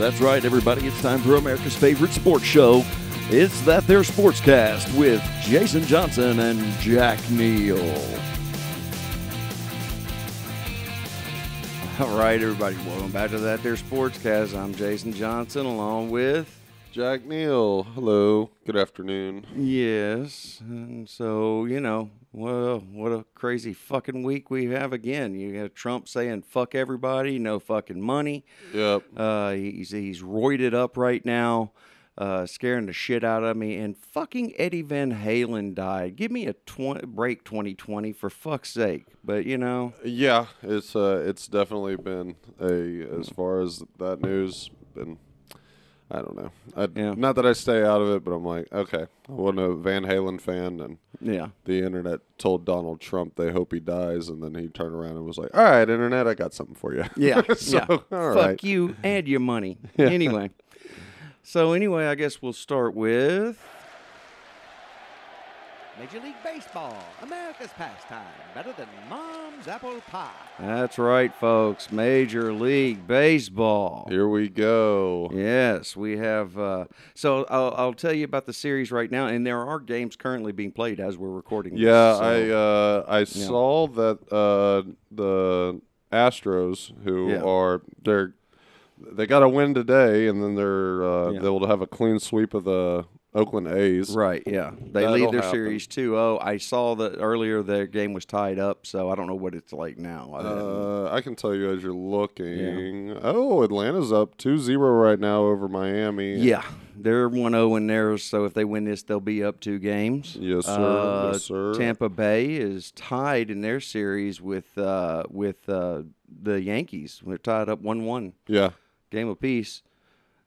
That's right, everybody. It's time for America's favorite sports show. It's That There Sportscast with Jason Johnson and Jack Neal. All right, everybody. Welcome back to That There Sportscast. I'm Jason Johnson along with. Jack Neal, hello. Good afternoon. Yes. And so, you know, well, what a crazy fucking week we have again. You got Trump saying fuck everybody, no fucking money. Yep. Uh, he's he's roided up right now, uh, scaring the shit out of me. And fucking Eddie Van Halen died. Give me a tw- break, 2020, for fuck's sake. But you know, Yeah, it's uh, it's definitely been a as far as that news been. I don't know. I, Yeah. Not that I stay out of it, but I'm like, okay, I wasn't a Van Halen fan, and yeah, the internet told Donald Trump they hope he dies, and then he turned around and was like, all right, internet, I got something for you. yeah, so, yeah. all Fuck right. you and your money. Anyway, so anyway, I guess we'll start with. Major League Baseball, America's pastime, better than mom's apple pie. That's right, folks. Major League Baseball. Here we go. Yes, we have. Uh, so I'll, I'll tell you about the series right now, and there are games currently being played as we're recording. this, Yeah, so- I uh, I saw that uh, the Astros, who Yeah. are they're they got a win today, and then they're uh, Yeah. they'll have a clean sweep of the Oakland A's. Right, yeah. They That'll lead their happen. series 2 0. I saw that earlier their game was tied up, so I don't know what it's like now. I Uh, I can tell you as you're looking. Oh, Atlanta's up 2-0 right now over Miami. yeah, they're 1 0 in theirs, so if they win this, they'll be up two games. Yes, sir. Uh, yes, sir. Tampa Bay is tied in their series with uh, with uh, the Yankees. They're tied up 1 1. Yeah. game apiece.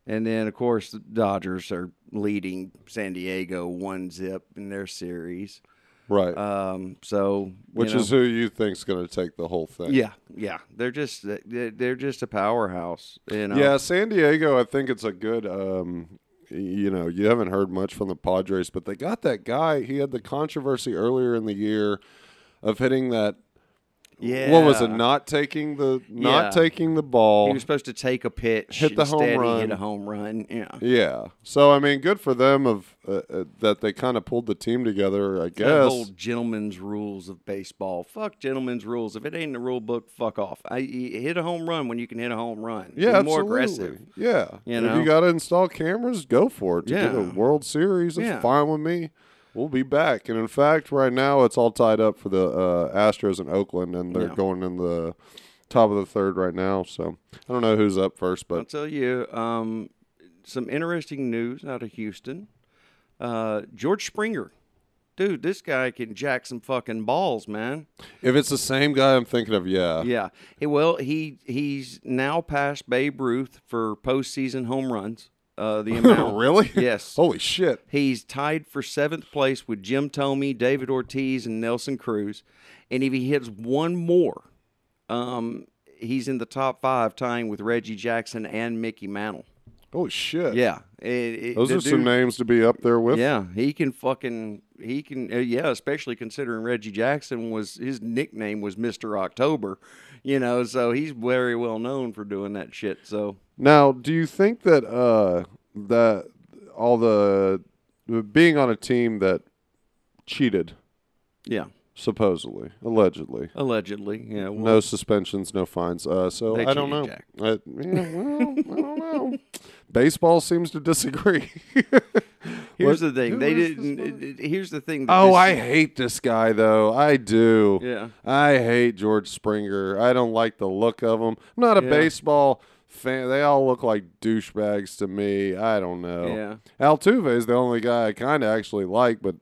And then, of course, the Dodgers are leading San Diego one zip in their series. Right. Um, so, you Which know, is who you think's going to take the whole thing? yeah, yeah, they're just they're they're just a powerhouse. You know, Yeah, San Diego. I think it's a good. Um, you know, you haven't heard much from the Padres, but they got that guy. He had the controversy earlier in the year of hitting that. Yeah. What was it? Not taking the not Yeah. taking the ball. He was supposed to take a pitch. Hit the home run. hit a home run. Yeah. yeah. So I mean, good for them of uh, uh, that they kind of pulled the team together. I guess. whole gentleman's rules of baseball. Fuck gentleman's rules. If it ain't in the rule book, fuck off. I hit a home run when you can hit a home run. yeah, Be more aggressive. Yeah, You if know? you got to install cameras, go for it. To get a Yeah. World Series, it's Yeah. fine with me. We'll be back. And in fact, right now it's all tied up for the uh, Astros in Oakland, and they're Yeah. going in the top of the third right now. So I don't know who's up first, but I'll tell you um, some interesting news out of Houston. Uh, George Springer, dude, this guy can jack some fucking balls, man. if it's the same guy I'm thinking of, yeah, Yeah. Hey, well, he he's now passed Babe Ruth for postseason home runs. Uh, the amount. really? Yes. Holy shit! He's tied for seventh place with Jim Thome, David Ortiz, and Nelson Cruz. And if he hits one more, um, he's in the top five, tying with Reggie Jackson and Mickey Mantle. Oh shit! Yeah, it- it- those are some names to be up there with. Yeah, he can fucking he can uh, yeah, especially considering Reggie Jackson was his nickname was Mister October, you know, so he's very well known for doing that shit. So Now, do you think that uh, that all the being on a team that cheated, yeah, supposedly, allegedly, allegedly, yeah. Well, no suspensions, no fines. Uh, so I don't know. I, yeah, well, I don't know. Baseball seems to disagree. here's What- the thing: who they didn't. Here's the thing. oh, this- I hate this guy though. I do. yeah. I hate George Springer. I don't like the look of him. I'm not a Yeah. baseball fan. They all look like douchebags to me. I don't know. Yeah. Altuve is the only guy I kind of actually like, but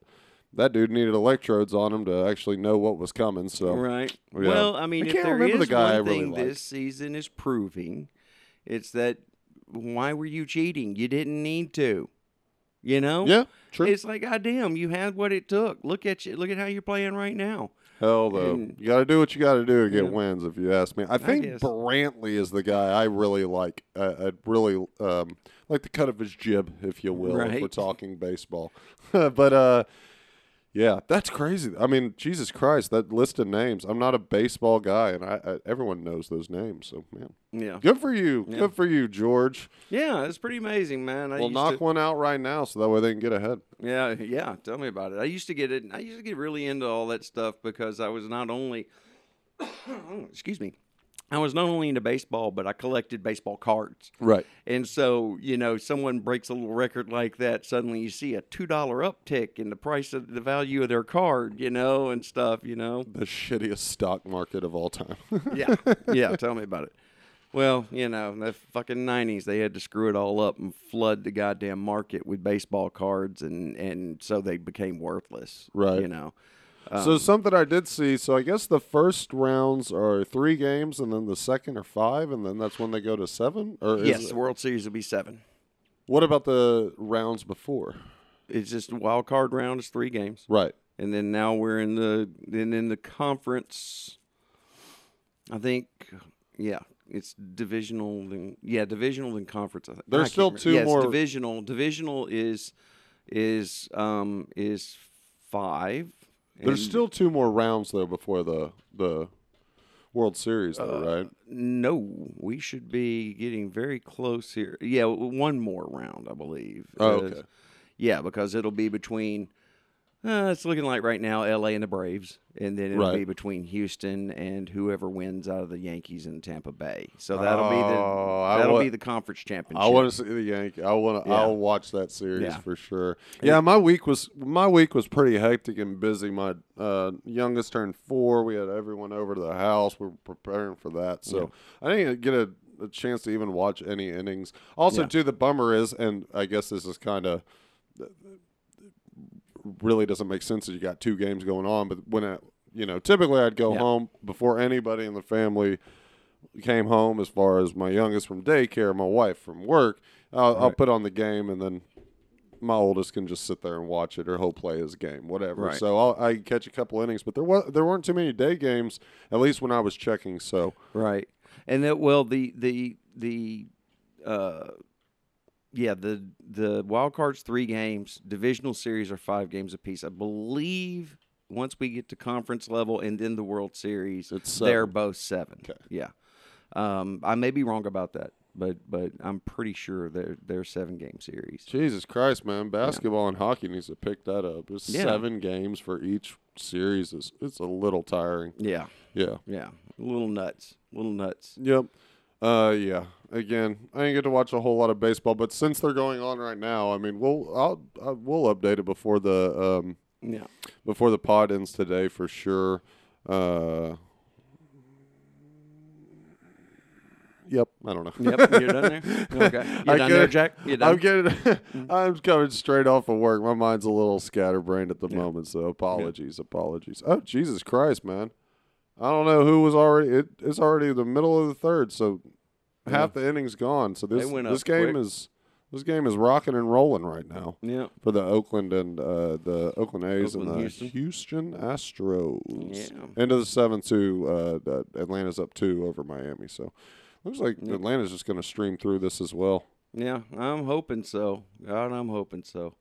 that dude needed electrodes on him to actually know what was coming. So Right. Yeah. Well, I mean, I if can't remember the guy one really thing this season is proving, it's that why were you cheating? You didn't need to. You know. yeah, true. It's like, goddamn, you had what it took. Look at you. Look at how you're playing right now. Hell though, and- you got to do what you got to do to get Yeah. wins. If you ask me, I think guess. Brantley is the guy I really like. I, I'd really um, like the cut of his jib, if you will, if we're talking baseball. but uh, Yeah, that's crazy. I mean, Jesus Christ, that list of names. I'm not a baseball guy, and I, I everyone knows those names. So, man, Yeah. good for you. Yeah. Good for you, George. Yeah, it's pretty amazing, man. I Well, knock to, one out right now, so that way they can get ahead. Yeah, yeah. Tell me about it. I used to get it. I used to get really into all that stuff because I was not only, excuse me, I was not only into baseball, but I collected baseball cards. Right. And so, you know, someone breaks a little record like that, suddenly you see a two dollar uptick in the price of the value of their card, you know, and stuff, you know. The shittiest stock market of all time. Yeah, yeah. Tell me about it. Well, you know, in the fucking nineties, they had to screw it all up and flood the goddamn market with baseball cards, and and so they became worthless. Right. You know. So something I did see. So I guess the first rounds are three games, and then the second are five, and then that's when they go to seven. Or is Yes, the World Series will be seven. what about the rounds before? It's just wild card round is three games, Right. and then now we're in the then in the conference. I think, yeah, it's divisional. Then yeah, divisional and conference. I think. There's I still remember. two yeah, more- divisional. Divisional is is um is five. There's still two more rounds though before the the World Series, though, Uh, right? No, we should be getting very close here. Yeah, one more round, I believe. Oh, okay. Yeah, because it'll be between. Uh, it's looking like right now L.A. and the Braves, and then it'll Right. be between Houston and whoever wins out of the Yankees and Tampa Bay. So that'll be the Oh, that'll be the conference championship. I want to see the Yankee. I want to. Yeah. I'll watch that series Yeah. for sure. Yeah, my week was my week was pretty hectic and busy. My uh, youngest turned four. We had everyone over to the house. We were preparing for that, so I didn't get a, a chance to even watch any innings. Also, Yeah. too, the bummer is, and I guess this is kind of really doesn't make sense that you got two games going on. But when I, you know, typically I'd go Yeah. home before anybody in the family came home. As far as my youngest from daycare, my wife from work, I'll, I'll put on the game, and then my oldest can just sit there and watch it, or he'll play his game, whatever. Right. So I'll, I catch a couple innings, but there was there weren't too many day games, at least when I was checking. So Right. And that well the the the uh yeah, the the wild cards three games, divisional series are five games apiece. I believe once we get to conference level and then the World Series, It's they're both seven. Okay. Yeah. Um I may be wrong about that, but but I'm pretty sure they're they're seven game series. Jesus Christ, man, basketball and hockey needs to pick that up. It's Yeah. seven games for each series. Is it's a little tiring. Yeah. Yeah. Yeah. A little nuts. A little nuts. Yep. Uh, yeah. Again, I didn't get to watch a whole lot of baseball, but since they're going on right now, I mean, we'll I'll, i we'll update it before the um Yeah. before the pod ends today for sure. Uh, yep. I don't know. Yep, you're done there? Okay. You I done there, Jack. You're done. I'm getting. I'm coming straight off of work. My mind's a little scatterbrained at the Yeah. moment, so apologies, apologies. Oh Jesus Christ, man! I don't know who was already. It, it's already the middle of the third, so half the innings gone. So this this game quick. is this game is rocking and rolling right now Yeah. for the Oakland and uh, the Oakland A's and the Houston. Houston, Astros. Yeah. Into the seventh, two. Uh, Atlanta's up two over Miami. So looks like Yep. Atlanta's just going to stream through this as well. Yeah, I'm hoping so. God, I'm hoping so.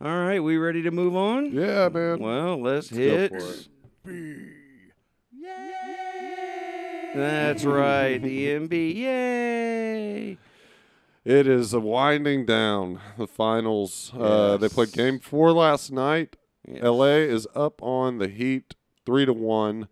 All right, we ready to move on? Yeah, man. Well, let's, go hit. For it. That's right, the MB. Yay! It is winding down the finals. Uh, they played game four last night. Yes. LA is up on the Heat three to one.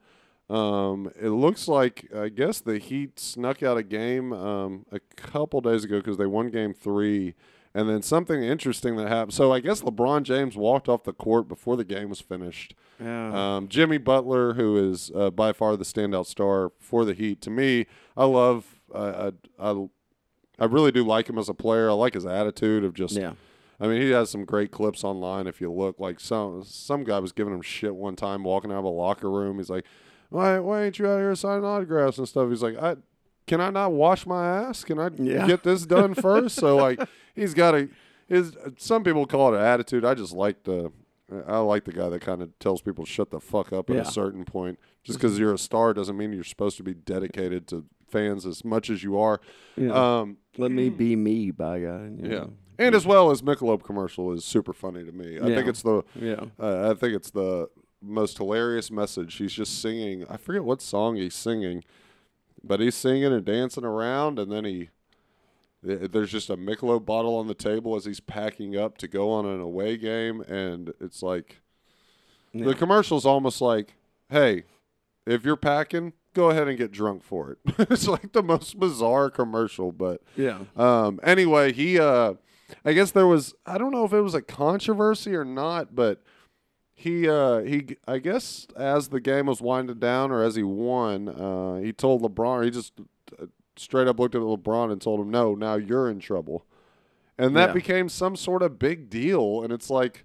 Um, it looks like I guess the Heat snuck out a game um, a couple days ago because they won game three, and then something interesting that happened. So I guess LeBron James walked off the court before the game was finished. Yeah. Um, Jimmy Butler, who is uh, by far the standout star for the Heat, to me, I love. I, I, I, I really do like him as a player. I like his attitude of just. yeah. I mean, he has some great clips online. If you look, like some some guy was giving him shit one time walking out of a locker room. He's like, "Why why ain't you out here signing autographs and stuff?" He's like, "I can I not wash my ass? Can I Yeah. get this done first? so like, he's got a his. Some people call it an attitude. I just like the. I like the guy that kind of tells people to shut the fuck up at Yeah. a certain point. Just because you're a star doesn't mean you're supposed to be dedicated to fans as much as you are. Yeah. Um, Let me be me, by God. yeah, know. and as well as Michelob commercial is super funny to me. I think it's the Yeah. uh, I think it's the most hilarious message. He's just singing. I forget what song he's singing, but he's singing and dancing around, and then he there's just a Michelob bottle on the table as he's packing up to go on an away game, and it's like Yeah. the commercial's almost like, "Hey, if you're packing, go ahead and get drunk for it." it's like the most bizarre commercial, but Yeah. um, anyway, he, uh, I guess there was, I don't know if it was a controversy or not, but he, uh, he, I guess as the game was winding down or as he won, uh, he told LeBron, he just uh, straight up looked at LeBron and told him, no, now you're in trouble. And that Yeah. became some sort of big deal. And it's like,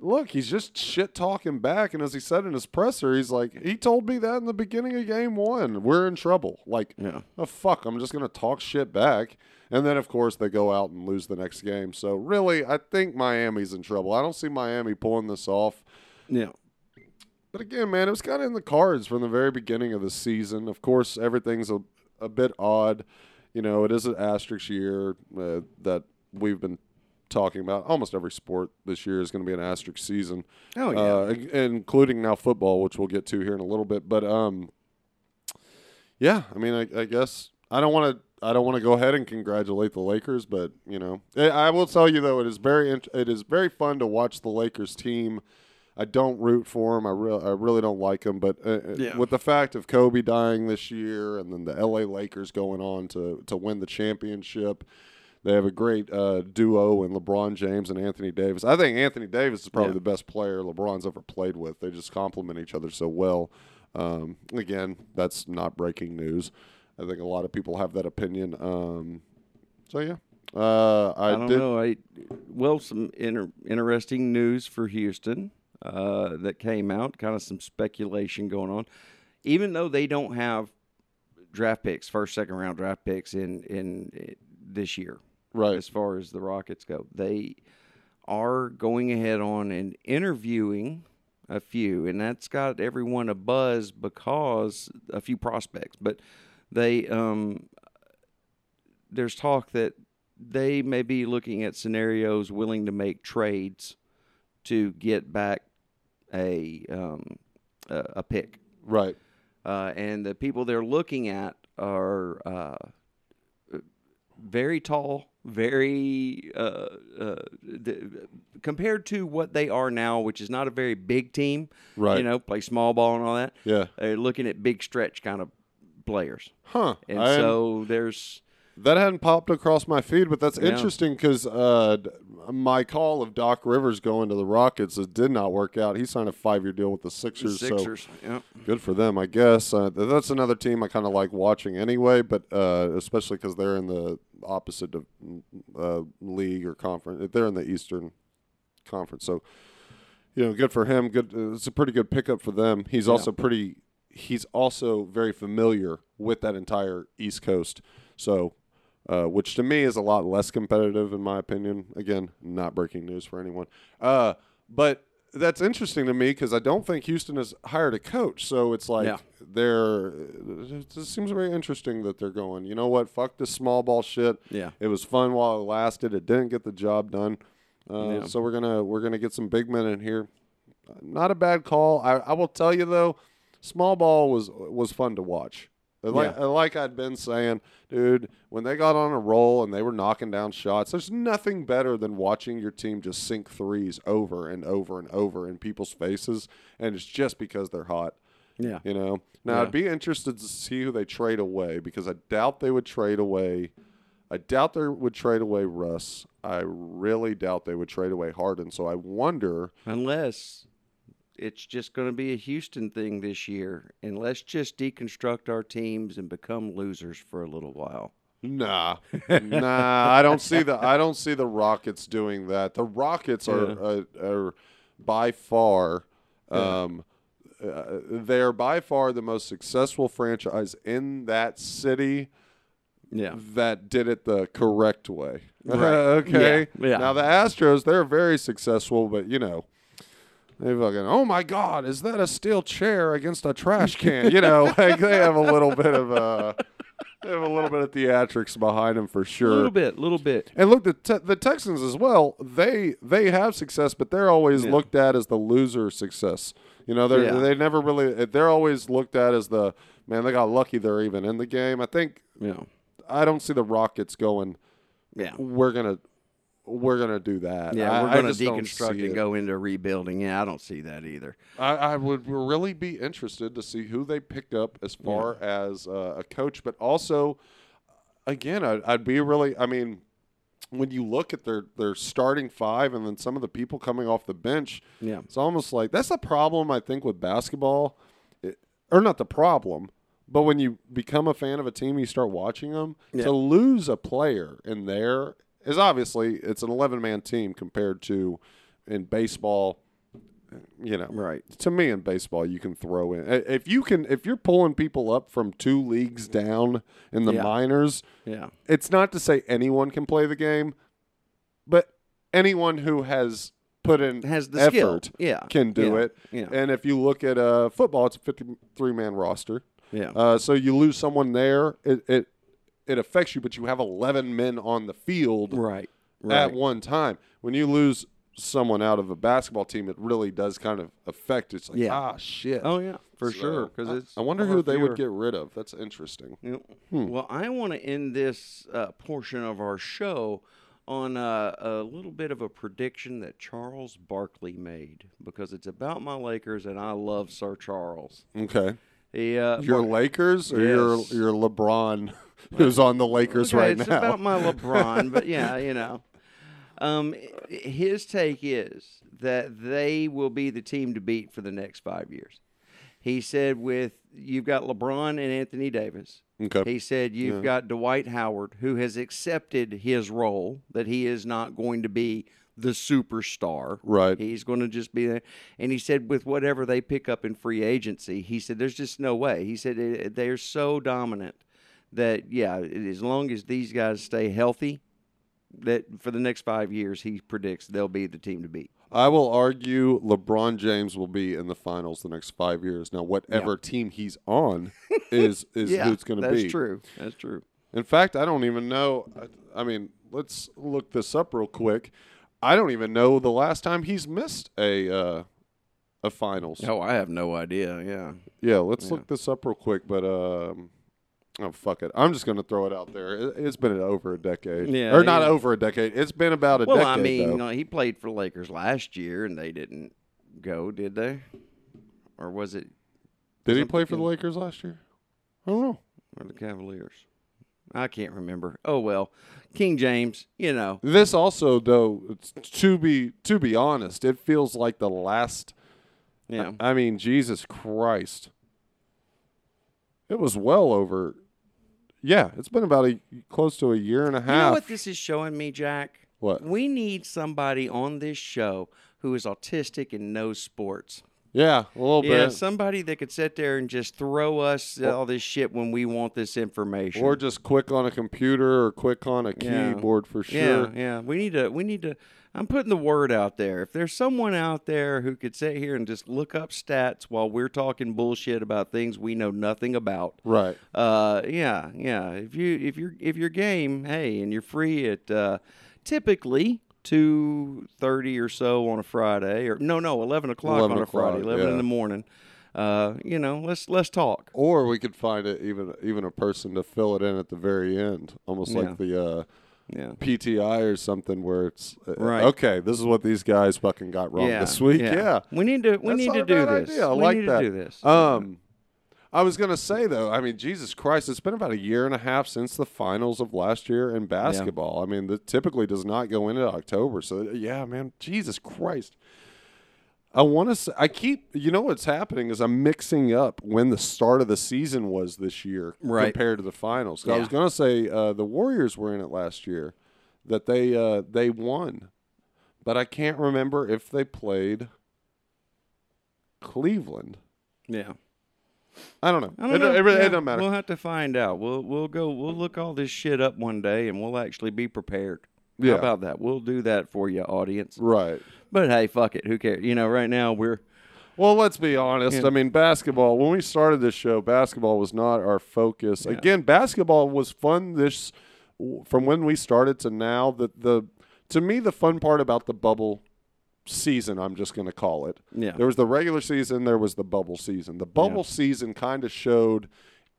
look, he's just shit talking back. And as he said in his presser, he's like, he told me that in the beginning of game one. We're in trouble. Like, Yeah. oh fuck, I'm just gonna talk shit back. And then of course they go out and lose the next game. So really, I think Miami's in trouble. I don't see Miami pulling this off. Yeah. But again, man, it was kind of in the cards from the very beginning of the season. Of course, everything's a, a bit odd. You know, it is an asterisk year uh, that we've been talking about. Almost every sport this year is going to be an asterisk season Oh yeah. uh, including now football, which we'll get to here in a little bit. But um, yeah, I mean, I, I guess I don't want to. I don't want to go ahead and congratulate the Lakers, but you know, I I will tell you though, it is very int- it is very fun to watch the Lakers team. I don't root for him. I really, I really don't like him. But uh, uh, Yeah. with the fact of Kobe dying this year, and then the L.A. Lakers going on to to win the championship, they have a great uh, duo in LeBron James and Anthony Davis. I think Anthony Davis is probably Yeah. the best player LeBron's ever played with. They just complement each other so well. Um, again, that's not breaking news. I think a lot of people have that opinion. Um, so yeah, uh, I, I don't did. know. I well, some inter- interesting news for Houston uh, that came out. Kind of some speculation going on. Even though they don't have draft picks, first, second round draft picks in in, in this year, Right. as far as the Rockets go, they are going ahead on and interviewing a few, and that's got everyone a buzz because a few prospects, but they um there's talk that they may be looking at scenarios willing to make trades to get back a um, a, a pick, Right. uh, and the people they're looking at are uh, very tall, very uh, uh, th- compared to what they are now, which is not a very big team. Right. You know, play small ball and all that. Yeah. They're looking at big stretch kind of players, Huh. and I- so there's That hadn't popped across my feed, but that's Yeah. interesting because uh, my call of Doc Rivers going to the Rockets it did not work out. He signed a five-year deal with the Sixers, so Sixers. yeah. good for them, I guess. Uh, that's another team I kind of like watching anyway, but uh, especially because they're in the opposite of, uh, league or conference. They're in the Eastern Conference, so you know, good for him. Good, uh, it's a pretty good pickup for them. He's also pretty. He's also very familiar with that entire East Coast, so uh, which to me is a lot less competitive in my opinion. Again, not breaking news for anyone, uh, but that's interesting to me because I don't think Houston has hired a coach. So it's like Yeah. they're. It seems very interesting that they're going. You know what? Fuck this small ball shit. Yeah. It was fun while it lasted. It didn't get the job done. Uh, Yeah. So we're gonna we're gonna get some big men in here. Not a bad call. I, I will tell you though, small ball was was fun to watch. Like, Yeah. like I'd been saying, dude, when they got on a roll and they were knocking down shots, there's nothing better than watching your team just sink threes over and over and over in people's faces, and it's just because they're hot. Yeah. You know. Now Yeah. I'd be interested to see who they trade away because I doubt they would trade away. I doubt they would trade away Russ. I really doubt they would trade away Harden. So I wonder. Unless it's just going to be a Houston thing this year, and let's just deconstruct our teams and become losers for a little while. Nah, nah. I don't see the. I don't see the Rockets doing that. The Rockets are are, are by far. Um, uh, they are by far the most successful franchise in that city. Yeah. that did it the correct way. Right. okay. Yeah, yeah. Now the Astros, they're very successful, but you know, they fucking. Oh my God, is that a steel chair against a trash can? you know, like they have a little bit of a. They have a little bit of theatrics behind them for sure. A little bit, little bit. And look, the te- the Texans as well. They they have success, but they're always Yeah. looked at as the loser success. You know, they Yeah. they never really. They're always looked at as the man. They got lucky. They're even in the game. I think Yeah, I don't see the Rockets going. yeah, We're gonna we're gonna do that. yeah. I- we're going to deconstruct and go into rebuilding. Yeah, I don't see that either. I, I would really be interested to see who they pick up as far as uh, a coach, but also, again, I'd, I'd be really. I mean, when you look at their their starting five and then some of the people coming off the bench, Yeah, it's almost like that's the problem I think with basketball, it, or not the problem. But when you become a fan of a team, you start watching them. Yeah. To lose a player in there is obviously it's an eleven man team compared to in baseball. You know, right. to me in baseball you can throw in if you can if you're pulling people up from two leagues down in the Yeah. minors Yeah, it's not to say anyone can play the game but anyone who has put in has the effort skill. Yeah, can do yeah, it Yeah, and if you look at uh, football it's a 53 man roster yeah, uh, so you lose someone there it, it it affects you but you have 11 men on the field right. Right. at one time. When you lose someone out of a basketball team, it really does kind of affect. It's like, Yeah. ah, shit. oh yeah, for So, sure. Because I- it's. I wonder who they would get rid of. That's interesting. Yep. Hmm. Well, I want to end this uh, portion of our show on uh, a little bit of a prediction that Charles Barkley made because it's about my Lakers and I love Sir Charles. Okay, He, uh, your Lakers or Yes. your your LeBron, who's on the Lakers okay, right it's now. It's about my LeBron, but yeah, you know. Um, his take is that they will be the team to beat for the next five years. He said, with you've got LeBron and Anthony Davis. okay, He said, You've Yeah. got Dwight Howard, who has accepted his role, that he is not going to be the superstar. right. He's going to just be there. And he said, with whatever they pick up in free agency, he said, there's just no way. He said, "Eh, they're so dominant that, yeah, as long as these guys stay healthy, that for the next five years, he predicts they'll be the team to beat. I will argue LeBron James will be in the finals the next five years. Now, whatever team he's on is is yeah, who it's going to be. that's true. That's true. In fact, I don't even know. I, I mean, let's look this up real quick. I don't even know the last time he's missed a uh, a finals. Oh, I have no idea. Yeah. Yeah, let's Yeah. look this up real quick. But um, oh fuck it, I'm just gonna throw it out there. It, it's been over a decade. Yeah, or not yeah. over a decade. It's been about a Well, decade. Well, I mean, though. uh, he played for the Lakers last year, and they didn't go, did they? Or was it did he play for the Lakers last year? I don't know. or the Cavaliers? I can't remember. Oh well, King James, you know. This also, though, it's- to be to be honest, it feels like the last. Yeah. I mean, Jesus Christ. It was well over. Yeah, it's been about a close to a year and a half. You know what this is showing me, Jack? What? We need somebody on this show who is autistic and knows sports. Yeah, a little bit. Yeah, bit. somebody that could sit there and just throw us all this shit when we want this information. Or just quick on a computer or quick on a Yeah. keyboard for Yeah, sure. yeah. We need to. We need to. I'm putting the word out there. If there's someone out there who could sit here and just look up stats while we're talking bullshit about things we know nothing about, Right. uh, yeah, yeah. If you if you're if you're game, hey, and you're free at uh, typically two thirty or so on a Friday, or no, no, eleven o'clock 11 on a Friday, eleven yeah. in the morning. Uh, you know, let's let's talk. Or we could find it even even a person to fill it in at the very end, almost Yeah. like the uh, Yeah. PTI or something, where it's uh, Right. Okay, this is what these guys fucking got wrong yeah, this week. Yeah, we need to we That's need to do this. idea. I we like need that. to do this. Um, I was gonna say though, I mean, Jesus Christ, it's been about a year and a half since the finals of last year in basketball. I mean, that typically does not go into October. So yeah, man, Jesus Christ. I want to. Say, I keep. You know what's happening is I'm mixing up when the start of the season was this year Right. compared to the finals. 'Cause I was gonna say uh, the Warriors were in it last year, that they uh, they won, but I can't remember if they played Cleveland. yeah. I don't know. I don't it, know. It, really- it Yeah, doesn't matter. We'll have to find out. We'll we'll go. We'll look all this shit up one day, and we'll actually be prepared. Yeah. How about that? We'll do that for you, audience. right. But hey, fuck it. Who cares? You know, right now we're Well, let's be honest. I mean, basketball. When we started this show, basketball was not our focus. Again, basketball was fun. This from when we started to now. That the to me the fun part about the bubble season, I'm just going to call it. Yeah. There was the regular season. There was the bubble season. The bubble season kind of showed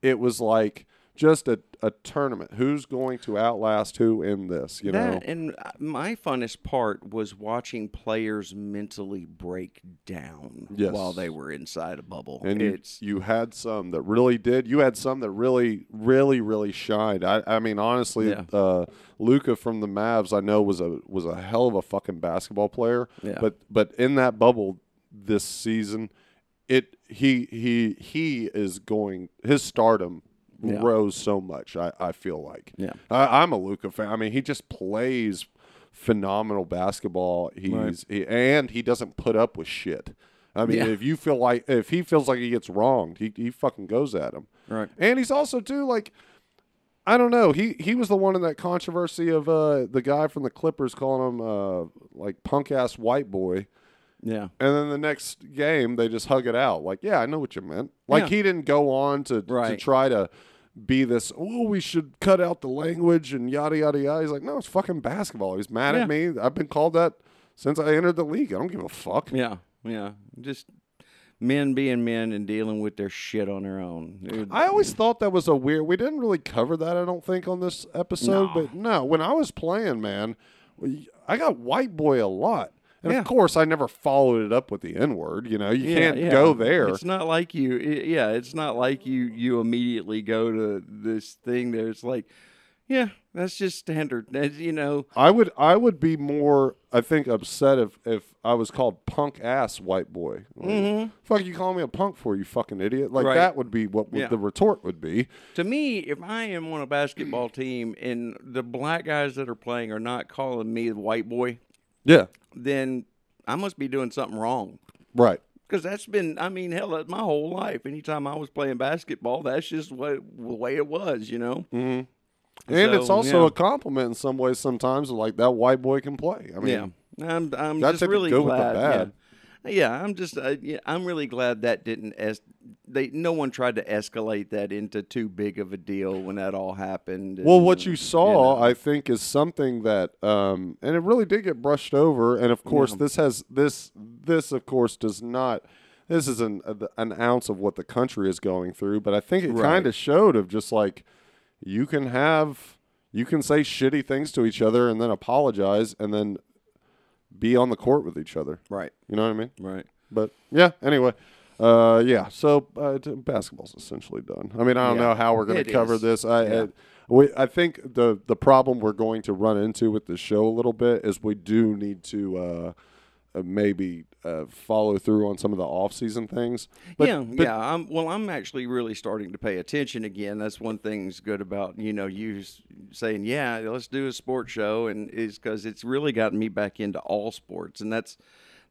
it was like just a, a tournament. Who's going to outlast who in this? You know. And uh, my funnest part was watching players mentally break down Yes. while they were inside a bubble. And you, it's you had some that really did. You had some that really, really, really shined. I, I mean, honestly, Yeah. uh, Luka from the Mavs, I know was a was a hell of a fucking basketball player. Yeah. But but in that bubble this season, it he he he is going his stardom Yeah. rose so much. I, I feel like. Yeah. I, I'm a Luka fan. I mean, he just plays phenomenal basketball. He's Right. he, and he doesn't put up with shit. I mean, Yeah. if you feel like if he feels like he gets wronged, he he fucking goes at him. right. And he's also too like I don't know. He he was the one in that controversy of uh the guy from the Clippers calling him uh like punk ass white boy. Yeah. And then the next game they just hug it out. Like, yeah, I know what you meant. Like Yeah. he didn't go on to to try to be this, oh, we should cut out the language and yada yada yada. He's like, no, it's fucking basketball. He's mad Yeah. at me. I've been called that since I entered the league. I don't give a fuck. Yeah. Yeah. Just men being men and dealing with their shit on their own. I always thought that was a weird. We didn't really cover that, I don't think, on this episode. No. But no, when I was playing, man, I got white boy a lot, and Yeah. of course, I never followed it up with the N word. You know, you Yeah, can't yeah. go there. It's not like you. i yeah, it's not like you. You immediately go to this thing. There, it's like, yeah, that's just standard. That's, you know, I would, I would be more, I think, upset if if I was called punk ass white boy. Like, Fuck you, calling me a punk for you fucking idiot? Like Mm-hmm. Right. that would be what the retort would be. to me, if I am on a basketball team and the black guys that are playing are not calling me the white boy, Yeah, then I must be doing something wrong. right. Because that's been, I mean, hell, that's my whole life. Anytime I was playing basketball, that's just what the way it was, you know. Mm. And it's also yeah. a compliment in some ways. Sometimes, like that white boy can play. I mean, yeah, I'm. I'm just really good with the glad. bad. Yeah. Yeah, I'm just. Uh, yeah, I'm really glad that didn't. Es- they no one tried to escalate that into too big of a deal when that all happened. Well, what you saw, know. I think, is something that, um, and it really did get brushed over. And of course, this has this this of course does not. This is an an ounce of what the country is going through, but I think it Right. kind of showed of just like you can have you can say shitty things to each other and then apologize and then be on the court with each other. right, You know what I mean? right. But yeah, anyway. Uh, yeah, so uh, t- basketball's essentially done. I mean, I don't Yeah, know how we're going to cover is. this. I, Yeah. I we, I think the the problem we're going to run into with the show a little bit is we do need to uh, uh, maybe uh, follow through on some of the off season things. But, yeah, but yeah. I'm, well, I'm actually really starting to pay attention again. That's one thing's good about you know you saying yeah, let's do a sports show, and is because it's really gotten me back into all sports, and that's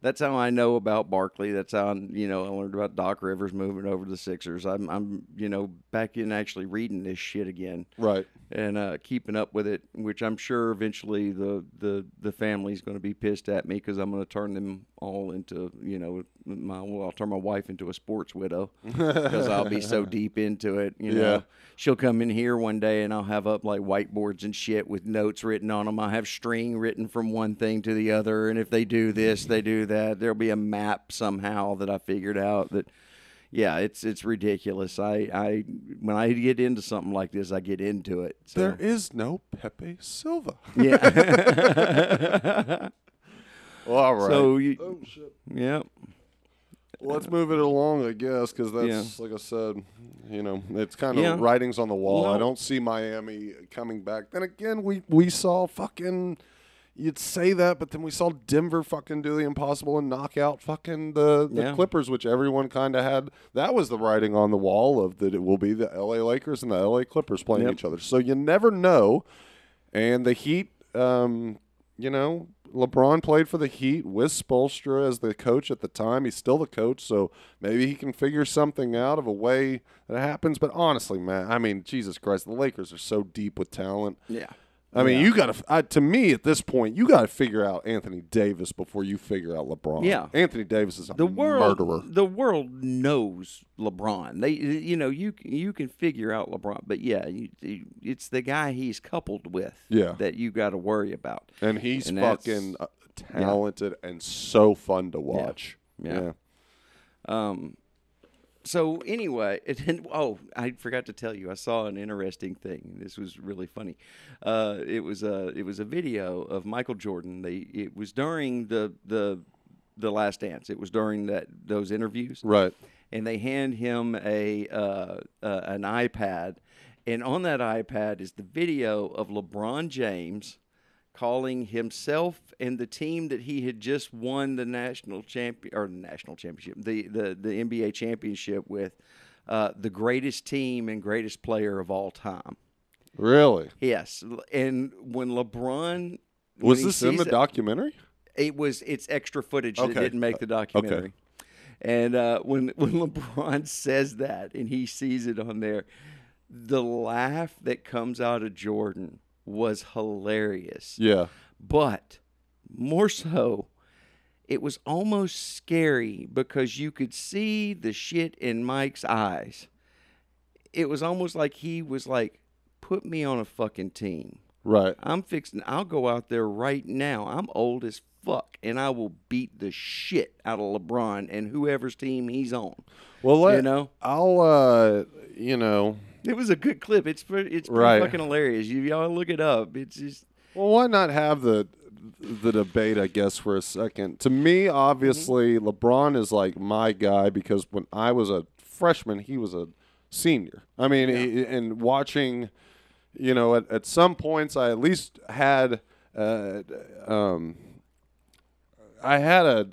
that's how I know about Barkley. That's how i you know I learned about Doc Rivers moving over to the Sixers. I'm I'm you know back in actually reading this shit again right. and uh, keeping up with it, which I'm sure eventually the the the family's going to be pissed at me because I'm going to turn them all into you know my well I'll turn my wife into a sports widow because I'll be so deep into it. You know, Yeah. she'll come in here one day and I'll have up like whiteboards and shit with notes written on them. I have string written from one thing to the other, and if they do this, they do that. There'll be a map somehow that I figured out that yeah, it's it's ridiculous. I, I when I get into something like this, I get into it. So. There is no Pepe Silva. yeah. Well, all right. So you, oh shit. yeah, let's move it along, I guess, because that's like I said, you know, it's kind of Yeah. writings on the wall. I don't see Miami coming back. Then again, we we saw fucking. You'd say that, but then we saw Denver fucking do the impossible and knock out fucking the, the Yeah. Clippers, which everyone kind of had. That was the writing on the wall of that it will be the L.A. Lakers and the L.A. Clippers playing Yep. each other. So you never know. And the Heat, um, you know, LeBron played for the Heat with Spoelstra as the coach at the time. He's still the coach, so maybe he can figure something out of a way that happens. But honestly, man, I mean, Jesus Christ, the Lakers are so deep with talent. yeah, I mean, Yeah. you got to. To me, at this point, you got to figure out Anthony Davis before you figure out LeBron. Yeah. Anthony Davis is a the world murderer. the world knows LeBron. They you know you you can figure out LeBron, but yeah, you, it's the guy he's coupled with Yeah. that you got to worry about. and he's And fucking uh, talented and so fun to watch. Yeah. Um, so anyway, it, and, oh, I forgot to tell you, I saw an interesting thing. This was really funny. Uh, it was a it was a video of Michael Jordan. They it was during the the the Last Dance. It was during that those interviews, Right. and they hand him a uh, uh, an iPad, and on that iPad is the video of LeBron James calling himself and the team that he had just won the national champion or national championship, the the the NBA championship with, uh, the greatest team and greatest player of all time. Really? Yes, and when LeBron when Was this in the documentary? it was it's extra footage Okay. that didn't make the documentary. And uh, when when LeBron says that and he sees it on there, the laugh that comes out of Jordan was hilarious. Yeah. But more so, it was almost scary because you could see the shit in Mike's eyes. It was almost like he was like, "Put me on a fucking team." Right. I'm fixing. I'll go out there right now. I'm old as fuck, and I will beat the shit out of LeBron and whoever's team he's on. Well, let, You know? I'll. uh You know. It was a good clip. It's pretty, it's pretty Right. fucking hilarious. You y'all look it up. It's just Well, why not have the the debate? I guess for a second. To me, obviously, LeBron is like my guy because when I was a freshman, he was a senior. I mean, he- and watching, you know, at, at some points, I at least had, uh, um, I had a,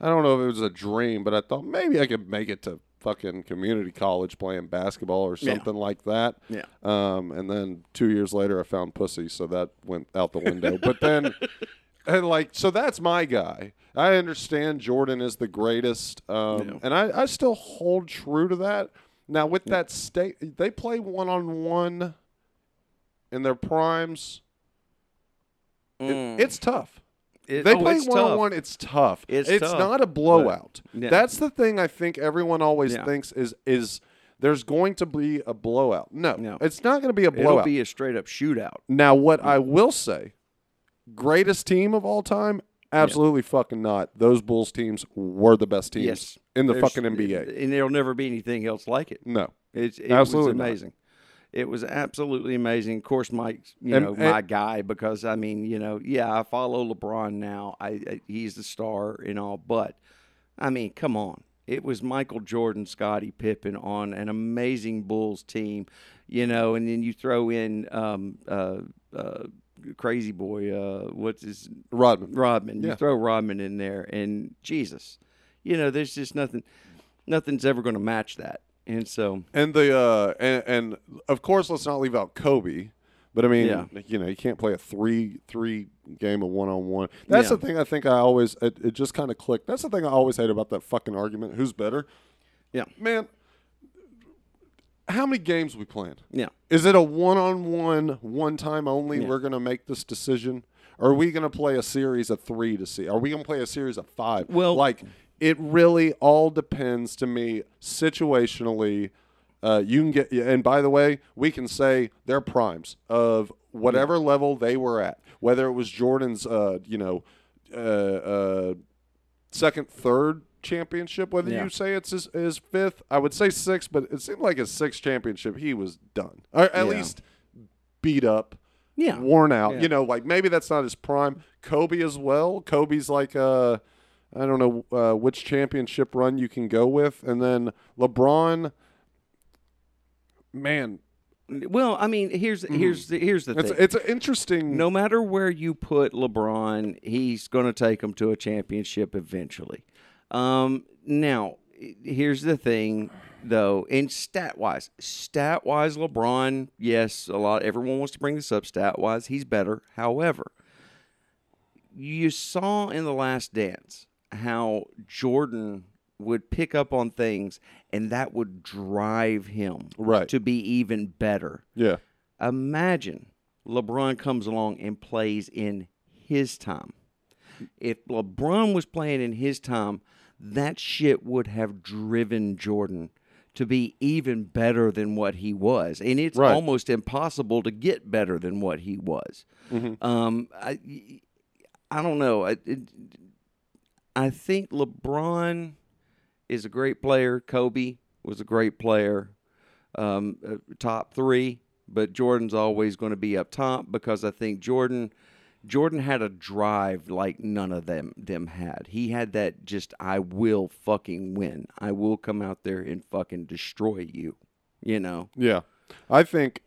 I don't know if it was a dream, but I thought maybe I could make it to fucking community college playing basketball or Yeah. something like that. Yeah. Um, and then two years later, I found pussy, so that went out the window. but then, and like, so that's my guy. I understand Jordan is the greatest, um, Yeah. and I, I still hold true to that. Now, with that state, they play one on one in their primes. It- it's tough. It, They oh, play one on one. It's tough. It's tough, not a blowout. Yeah. That's the thing I think everyone always Yeah. thinks is is there's going to be a blowout. No, No. it's not going to be a blowout. It'll be a straight up shootout. now, what I will say, greatest team of all time, absolutely fucking not. Those Bulls teams were the best teams Yes, in the There's- fucking NBA. and there'll never be anything else like it. No, It's it Absolutely was not. It was absolutely amazing. Of course, Mike's you And- know and- my guy because I mean you know yeah I follow LeBron now. I, I he's the star and all, but I mean come on, it was Michael Jordan, Scottie Pippen on an amazing Bulls team, you know, and then you throw in um, uh, uh, Crazy Boy, uh, what's his Rodman. Rodman. Yeah. You throw Rodman in there, and Jesus, you know, there's just nothing, nothing's ever going to match that. And so, And the uh, and, and of course, let's not leave out Kobe. But I mean, Yeah. you know, you can't play a three three game of one on one. That's Yeah. the thing. I think I always it, it just kind of clicked. That's the thing I always hate about that fucking argument. Who's better? yeah, Man, how many games we playing? yeah, Is it a one on one, one time only? Yeah. We're gonna make this decision. Or are we gonna play a series of three to see? Are we gonna play a series of five? Well- like it really all depends to me situationally. Uh, you can get, and by the way, we can say they're primes of whatever level they were at. Whether it was Jordan's, uh, you know, uh, uh, second, third championship. Whether Yeah. you say it's his, his fifth, I would say sixth, but it seemed like his sixth championship, he was done, or at Yeah. least beat up, yeah. worn out. Yeah. You know, like maybe that's not his prime. Kobe as well. Kobe's like uh I don't know uh, which championship run you can go with, and then LeBron. Man, Well, I mean, here's here's the, here's the Mm-hmm. it's thing. it's an interesting. no matter where you put LeBron, he's going to take them to a championship eventually. Um, now, here's the thing, though, and stat wise, stat wise, LeBron, yes, a lot. Everyone wants to bring this up. Stat wise, he's better. However, you saw in the Last Dance how Jordan would pick up on things, and that would drive him Right. to be even better Yeah. imagine LeBron comes along and plays in his time. If LeBron was playing in his time, that shit would have driven Jordan to be even better than what he was. And it's Right. almost impossible to get better than what he was. Um, I, I don't know. I, it, I think LeBron is a great player. Kobe was a great player. Um, uh, top three, but Jordan's always going to be up top because I think Jordan. Jordan had a drive like none of them them had. He had that just I will fucking win. I will come out there and fucking destroy you. You know. Yeah, I think,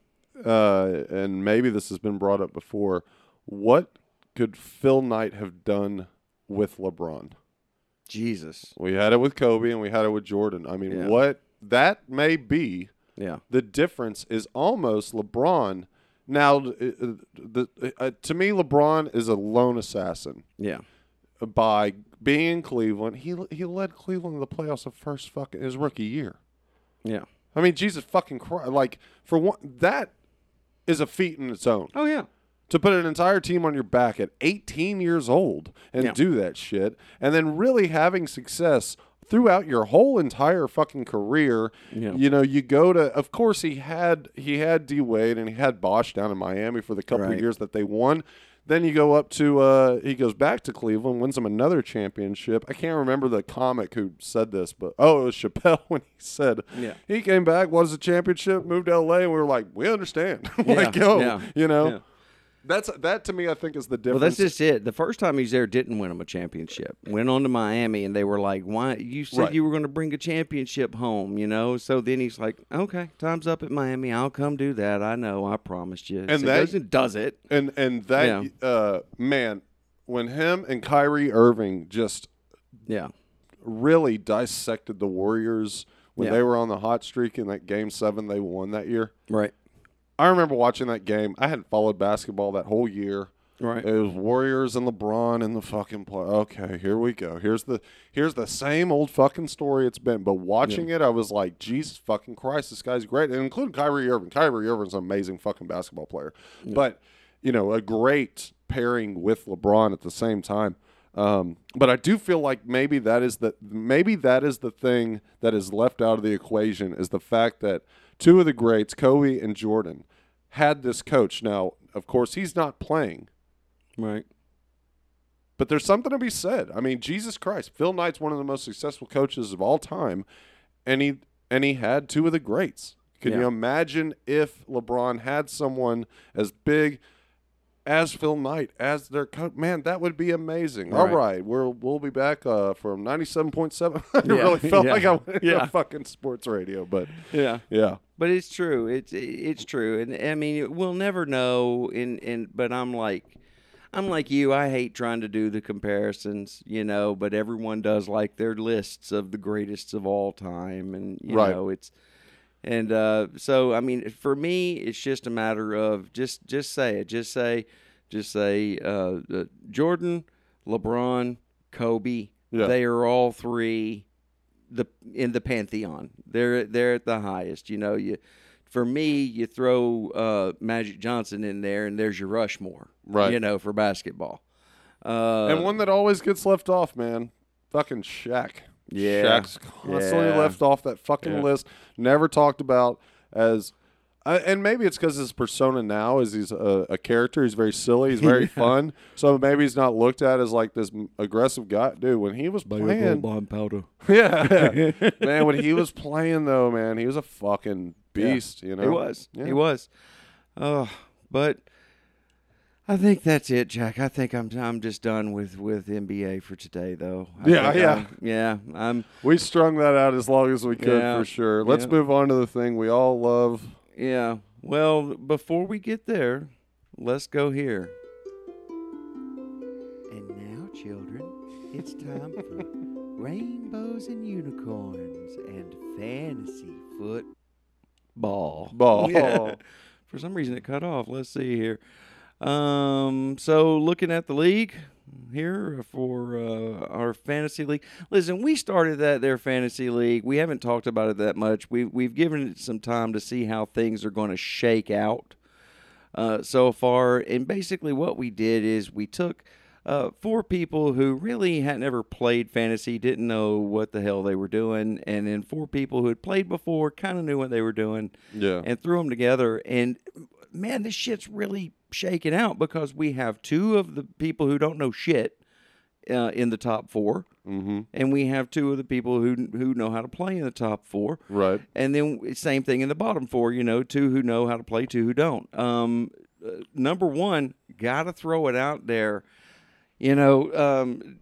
uh, and maybe this has been brought up before. What could Phil Knight have done with LeBron? Jesus. We had it with Kobe, and we had it with Jordan. I mean, Yeah. what that may be Yeah. the difference is almost LeBron. Now, uh, the, uh, to me, LeBron is a lone assassin Yeah. by being in Cleveland. He he led Cleveland to the playoffs the first fucking his rookie year. Yeah. I mean, Jesus fucking Christ! Like for one, that is a feat in its own. Oh yeah. To put an entire team on your back at 18 years old and Yeah. do that shit, and then really having success throughout your whole entire fucking career. Yeah. You know, you go to. Of course, he had he had D Wade and he had Bosh down in Miami for the couple Right. of years that they won. Then you go up to uh, he goes back to Cleveland, wins them another championship. I can't remember the comic who said this, but oh, it was Chappelle when he said Yeah. he came back, won a championship, moved to LA, and we were like, we understand, like Yeah, yo, yeah, you know, yeah. That's that to me. I think is the difference. Well, that's just it. The first time he's there, didn't win him a championship. Went on to Miami, and they were like, "Why? You said Right. you were going to bring a championship home, you know?" So then he's like, "Okay, time's up at Miami. I'll come do that. I know. I promised you." And so that- goes and does it. and and that uh, man, when him and Kyrie Irving just Yeah, really dissected the Warriors when Yeah. they were on the hot streak in that game seven they won that year. right, I remember watching that game. I hadn't followed basketball that whole year. right. It was Warriors and LeBron and the fucking play. Okay, here we go. Here's the here's the same old fucking story it's been. But watching it, I was like, Jesus fucking Christ, this guy's great, and including Kyrie Irving. Kyrie Irving's an amazing fucking basketball player. But you know, a great pairing with LeBron at the same time. Um, but I do feel like maybe that is the maybe that is the thing that is left out of the equation is the fact that two of the greats, Kobe and Jordan, had this coach. Now, of course, he's not playing. Right. But there's something to be said. I mean, Jesus Christ, Phil Knight's one of the most successful coaches of all time, and he and he had two of the greats. Can Yeah. you imagine if LeBron had someone as big as Phil Knight as their coach? Man, that would be amazing. All Right. right, we're we'll be back uh, from ninety seven point seven. I Yeah, really felt yeah, like I went yeah. fucking sports radio, but Yeah. yeah, But it's true. It's it's true, and I mean we'll never know. In in but I'm like, I'm like you. I hate trying to do the comparisons, you know. But everyone does like their lists of the greatest of all time, and you Right. know it's. And uh, so I mean, for me, it's just a matter of just just say it. Just say, just say uh, uh, Jordan, LeBron, Kobe. Yeah. They are all three the in the pantheon. They're they're at the highest. You know, you for me, you throw uh, Magic Johnson in there, and there's your Rushmore. Right. You know, for basketball. Uh, and one that always gets left off, man. Fucking Shaq. Yeah. Shaq's constantly Yeah. left off that fucking Yeah. list. Never talked about as. Uh, and maybe it's because his persona now is he's a, a character. He's very silly. He's very fun. So maybe he's not looked at as like this aggressive guy. Dude, when he was playing, bomb powder. yeah, man, when he was playing though, man, he was a fucking beast. You know, He was. Yeah. He was. Oh, but I think that's it, Jack. I think I'm I'm just done with with NBA for today, though. I Yeah, yeah. I'm- yeah. I'm We strung that out as long as we could Yeah. for sure. Let's Yeah. move on to the thing we all love. yeah. Well, before we get there, let's go here. And now, children, it's time for rainbows and unicorns and fantasy football. Ball. Yeah. For some reason, it cut off. Let's see here. Um, so looking at the league here for uh, our fantasy league. Listen, we started that their fantasy league. We haven't talked about it that much. We we've given it some time to see how things are going to shake out. uh, so far. And basically, what we did is we took uh, four people who really had never played fantasy, didn't know what the hell they were doing, and then four people who had played before, kind of knew what they were doing, Yeah. and threw them together. And man, this shit's really shaking out because we have two of the people who don't know shit uh, in the top four, mm-hmm. and we have two of the people who who know how to play in the top four. Right. And then same thing in the bottom four, you know, two who know how to play, two who don't. Um, uh, number one, got to throw it out there. You know, um,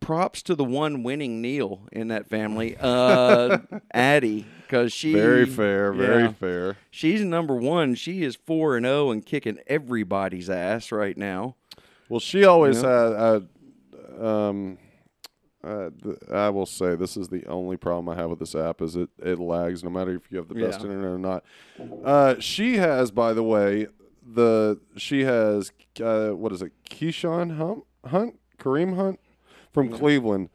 props to the one winning Neil in that family, uh, Addie, because she Very fair. Very yeah. fair. She's number one. She is four and zero and kicking everybody's ass right now. Well, she always Yep. had. Uh, um, uh, th- I will say this is the only problem I have with this app is it it lags no matter if you have the best Yeah. internet or not. Uh, she has, by the way, the she has uh, what is it? Keyshawn Hunt, Hunt, Kareem Hunt from Cleveland.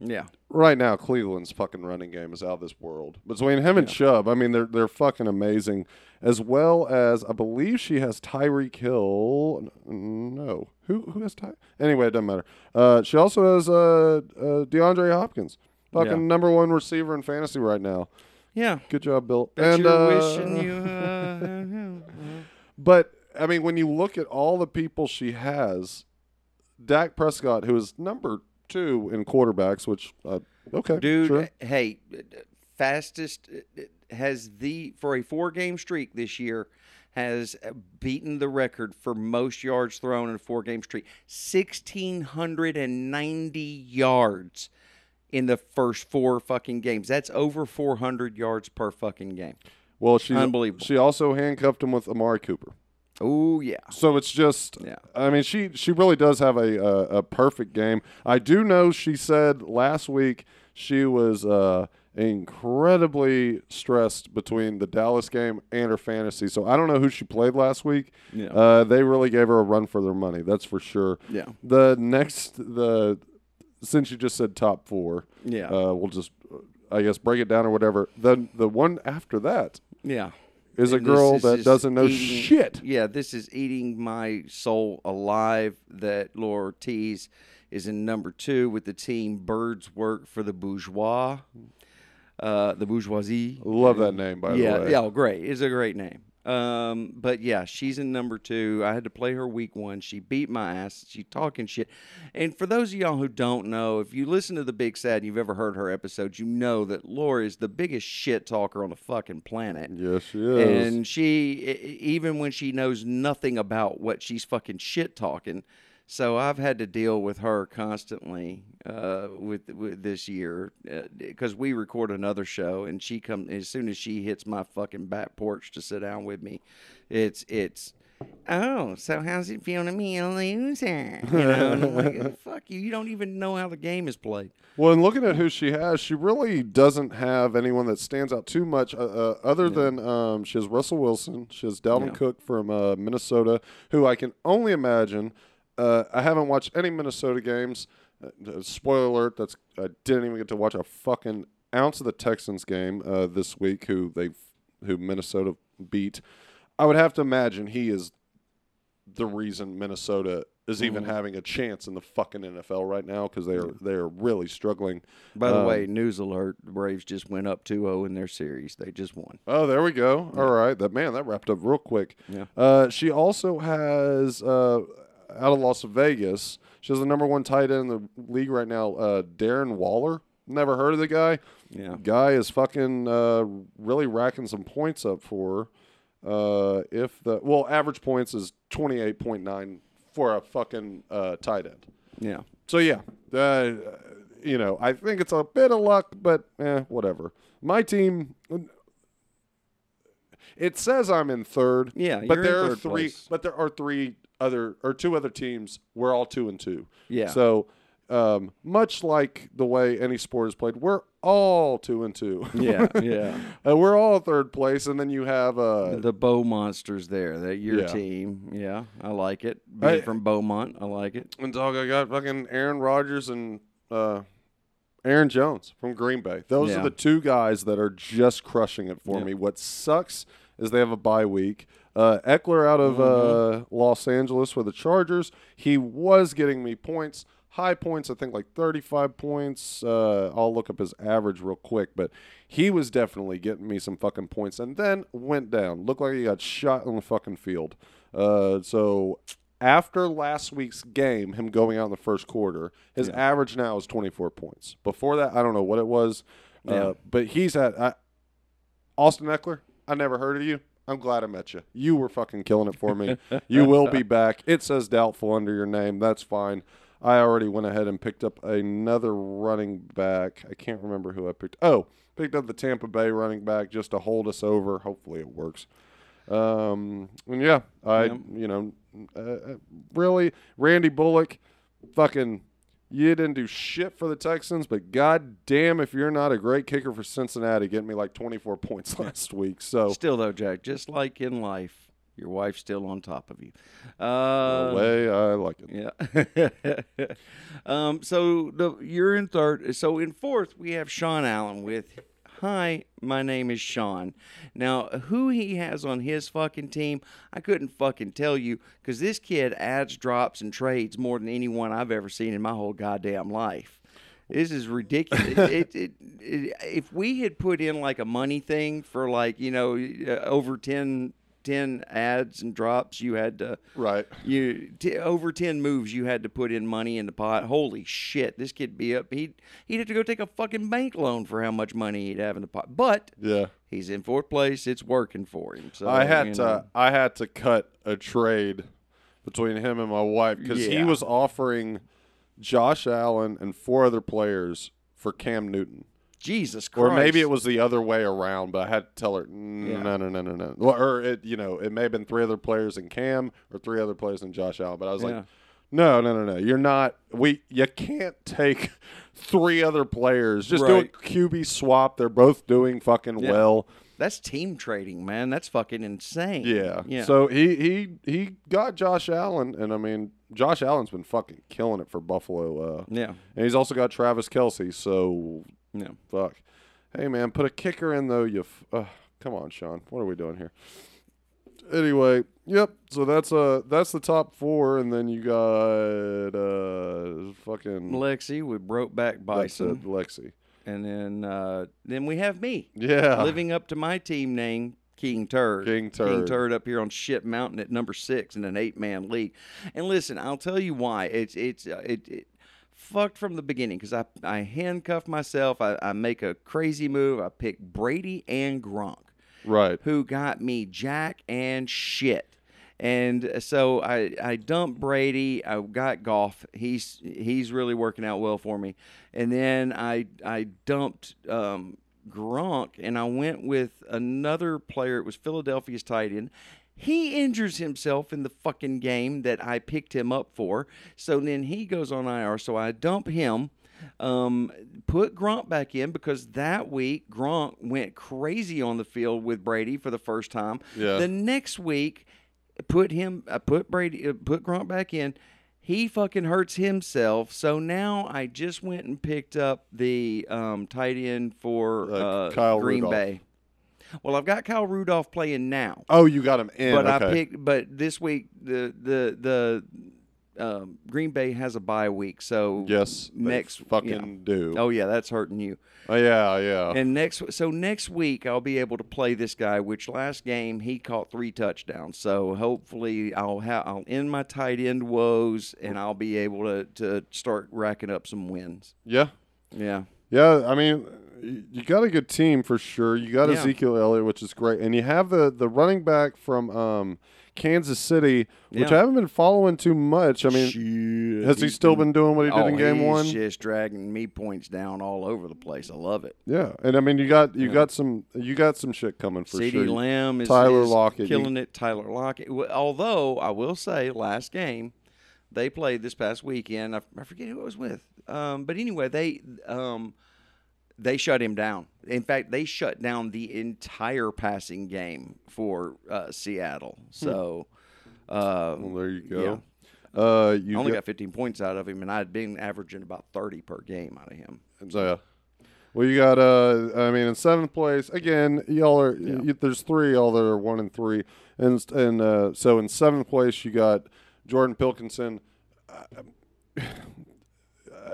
Yeah, Right now, Cleveland's fucking running game is out of this world. Between him and Chubb, I mean, they're they're fucking amazing. As well as I believe she has Tyreek Hill. No, who who has Ty? Anyway, it doesn't matter. Uh, she also has uh, uh, DeAndre Hopkins, fucking Yeah. number one receiver in fantasy right now. yeah. Good job, Bill. Bet and uh, wishing you. Uh, But I mean, when you look at all the people she has, Dak Prescott, who is number two in quarterbacks, which uh, okay, dude sure. hey fastest has the for a four game streak this year has beaten the record for most yards thrown in a four game streak 1690 yards in the first four fucking games that's over 400 yards per fucking game Well, she Unbelievable. She also handcuffed him with Amari Cooper. Oh yeah So it's just, Yeah. I mean, she she really does have a, a a perfect game. I do know she said last week she was uh, incredibly stressed between the Dallas game and her fantasy. So I don't know who she played last week. Yeah. Uh, they really gave her a run for their money. That's for sure. Yeah. The next the since you just said top four, Yeah. uh, we'll just I guess break it down or whatever. The the one after that yeah is a girl that doesn't know eating- shit. Yeah, this is eating my soul alive. That Laura Ortiz is in number two with the team Birds Work for the Bourgeois, uh, the bourgeoisie. Love that name, by yeah, the way. yeah, oh, great. It's a great name. Um, but yeah, she's in number two. I had to play her week one. She beat my ass. She talking shit. And for those of y'all who don't know, if you listen to the Big Sad and you've ever heard her episodes, you know that Laura is the biggest shit talker on the fucking planet. Yes, she is. And she, even when she knows nothing about what she's fucking shit talking, so I've had to deal with her constantly uh, with with this year because we record another show, and she comes as soon as she hits my fucking back porch to sit down with me, it's it's. Oh, so how's it feel to be a loser? You know, and I'm like, fuck you. You don't even know how the game is played. well, and looking at who she has, she really doesn't have anyone that stands out too much. Uh, uh, other than um, she has Russell Wilson, she has Dalvin Yeah. Cook from uh, Minnesota, who I can only imagine. Uh, I haven't watched any Minnesota games. Uh, spoiler alert: that's I didn't even get to watch a fucking ounce of the Texans game uh, this week, who they who Minnesota beat. I would have to imagine he is the reason Minnesota is even Mm-hmm. having a chance in the fucking NFL right now because they are they are really struggling. By the Um, way, news alert: the Braves just went up 2-0 in their series. They just won. Oh, there we go. All right, that man that wrapped up real quick. Yeah. Uh, she also has uh, out of Las Vegas. She has the number one tight end in the league right now, uh, Darren Waller. Never heard of the guy. Yeah. Guy is fucking uh, really racking some points up for her. Uh, if the well, average points is twenty eight point nine for a fucking uh, tight end. Yeah. So yeah, uh, you know, I think it's a bit of luck, but eh, whatever. My team. It says I'm in third. Yeah, but you're in there are three. place. But there are three other or two other teams. We're all two and two. Yeah. So, um, much like the way any sport is played, we're all two and two. Yeah. Yeah. uh, we're all third place, and then you have uh, the Bow Monsters there. That your Yeah. team. Yeah. I like it. Being I- from Beaumont, I like it. And dog, I got fucking Aaron Rodgers and uh, Aaron Jones from Green Bay. Those Yeah. are the two guys that are just crushing it for Yeah. me. What sucks is they have a bye week. Uh, Ekeler out of uh, Los Angeles for the Chargers. He was getting me points, high points. I think like 35 points. Uh, I'll look up his average real quick, but he was definitely getting me some fucking points, and then went down. Looked like he got shot on the fucking field. Uh, so after last week's game, him going out in the first quarter, his average now is 24 points. Before that, I don't know what it was, Yeah. uh, but he's at I, Austin Ekeler. I never heard of you. I'm glad I met you. You were fucking killing it for me. you will be back. It says doubtful under your name. That's fine. I already went ahead and picked up another running back. I can't remember who I picked. Oh, picked up the Tampa Bay running back just to hold us over. Hopefully it works. Um, and yeah, I you know uh, uh, really Randy Bullock, fucking you didn't do shit for the Texans, but god damn if you're not a great kicker for Cincinnati, getting me like 24 points last week. So Still though, Jack, just like in life, your wife's still on top of you. the Uh, way I like it. Yeah. um, so the you're in third. So in fourth, we have Sean Allen with Hi, my name is Sean. Now, who he has on his fucking team, I couldn't fucking tell you because this kid adds, drops, and trades more than anyone I've ever seen in my whole goddamn life. This is ridiculous. it, it, it, if we had put in like a money thing for like, you know, over 10, 10 ads and drops, you had to Right. you t- over 10 moves you had to put in money in the pot holy shit this kid be up he'd, he'd have to go take a fucking bank loan for how much money he'd have in the pot but Yeah. he's in fourth place it's working for him so I had you to. I had to cut a trade between him and my wife because he was offering Josh Allen and four other players for Cam Newton. Jesus christ Or maybe it was the other way around, but I had to tell her, "Mm, Yeah. no, no, no, no, no. Well, Or it, you know, it may have been three other players in Cam or three other players in Josh Allen. But I was Yeah. like, no, no, no, no. You're not. We you can't take three other players. Just Right. do a QB swap. They're both doing fucking Yeah. well. that's team trading man that's fucking insane Yeah. yeah So he he he got Josh Allen, and I mean Josh Allen's been fucking killing it for Buffalo. Uh, yeah and he's also got Travis Kelce. So yeah fuck. Hey man, put a kicker in though. You f- uh, come on, Sean. What are we doing here? Anyway, yep. So that's uh that's the top four, and then you got uh fucking lexi with broke back that's bison it, Lexi. and then uh then we have me Yeah. living up to my team name, King Turd. King Turd. King Turd. Up here on Ship Mountain at number six in an eight-man league. And listen, I'll tell you why. It's it's uh, it. it Fucked from the beginning because I, I handcuff myself. I, I make a crazy move. I pick Brady and Gronk right. who got me jack and shit. And so I I dumped Brady. I got Goff. He's he's really working out well for me. And then I I dumped um, Gronk and I went with another player. It was Philadelphia's tight end. He injures himself in the fucking game that I picked him up for. So then he goes on IR. So I dump him. Um, put Gronk back in because that week Gronk went crazy on the field with Brady for the first time. Yeah. The next week, put him, I put Brady, uh, put Gronk back in. He fucking hurts himself. So now I just went and picked up the um, tight end for Uh, uh, Kyle Green Rudolph. Bay. Well, I've got Kyle Rudolph playing now. Oh, you got him in. But okay. I picked. But this week the the the um, Green Bay has a bye week, so yes. next fucking do. Oh yeah, that's hurting you. Oh, yeah, yeah. And next, so next week I'll be able to play this guy. Which last game he caught three touchdowns. So hopefully I'll have I'll end my tight end woes, and I'll be able to to start racking up some wins. yeah. Yeah, Yeah, I mean, you got a good team for sure. You got Yeah. Ezekiel Elliott, which is great, and you have the the running back from um, Kansas City, which Yeah. I haven't been following too much. I mean, Shit, has he still been doing what he did oh, in game he's one? Just dragging me points down all over the place. I love it. Yeah, and I mean, you got you Yeah. got some you got some shit coming for CeeDee sure. Lamb is, Tyler is Lockett, killing it. Tyler Lockett. Although I will say, last game they played this past weekend. I, I forget who it was with. Um, but anyway, they um, they shut him down. In fact, they shut down the entire passing game for uh, Seattle. So. Uh, Well, there you go. Uh, I you only got, got 15 points out of him, and I'd been averaging about 30 per game out of him. yeah. Well, you got uh, I mean, in seventh place again, y'all are. Yeah. There's three y'all that are one and three, and and uh, so in seventh place you got Jordan Pilkinson.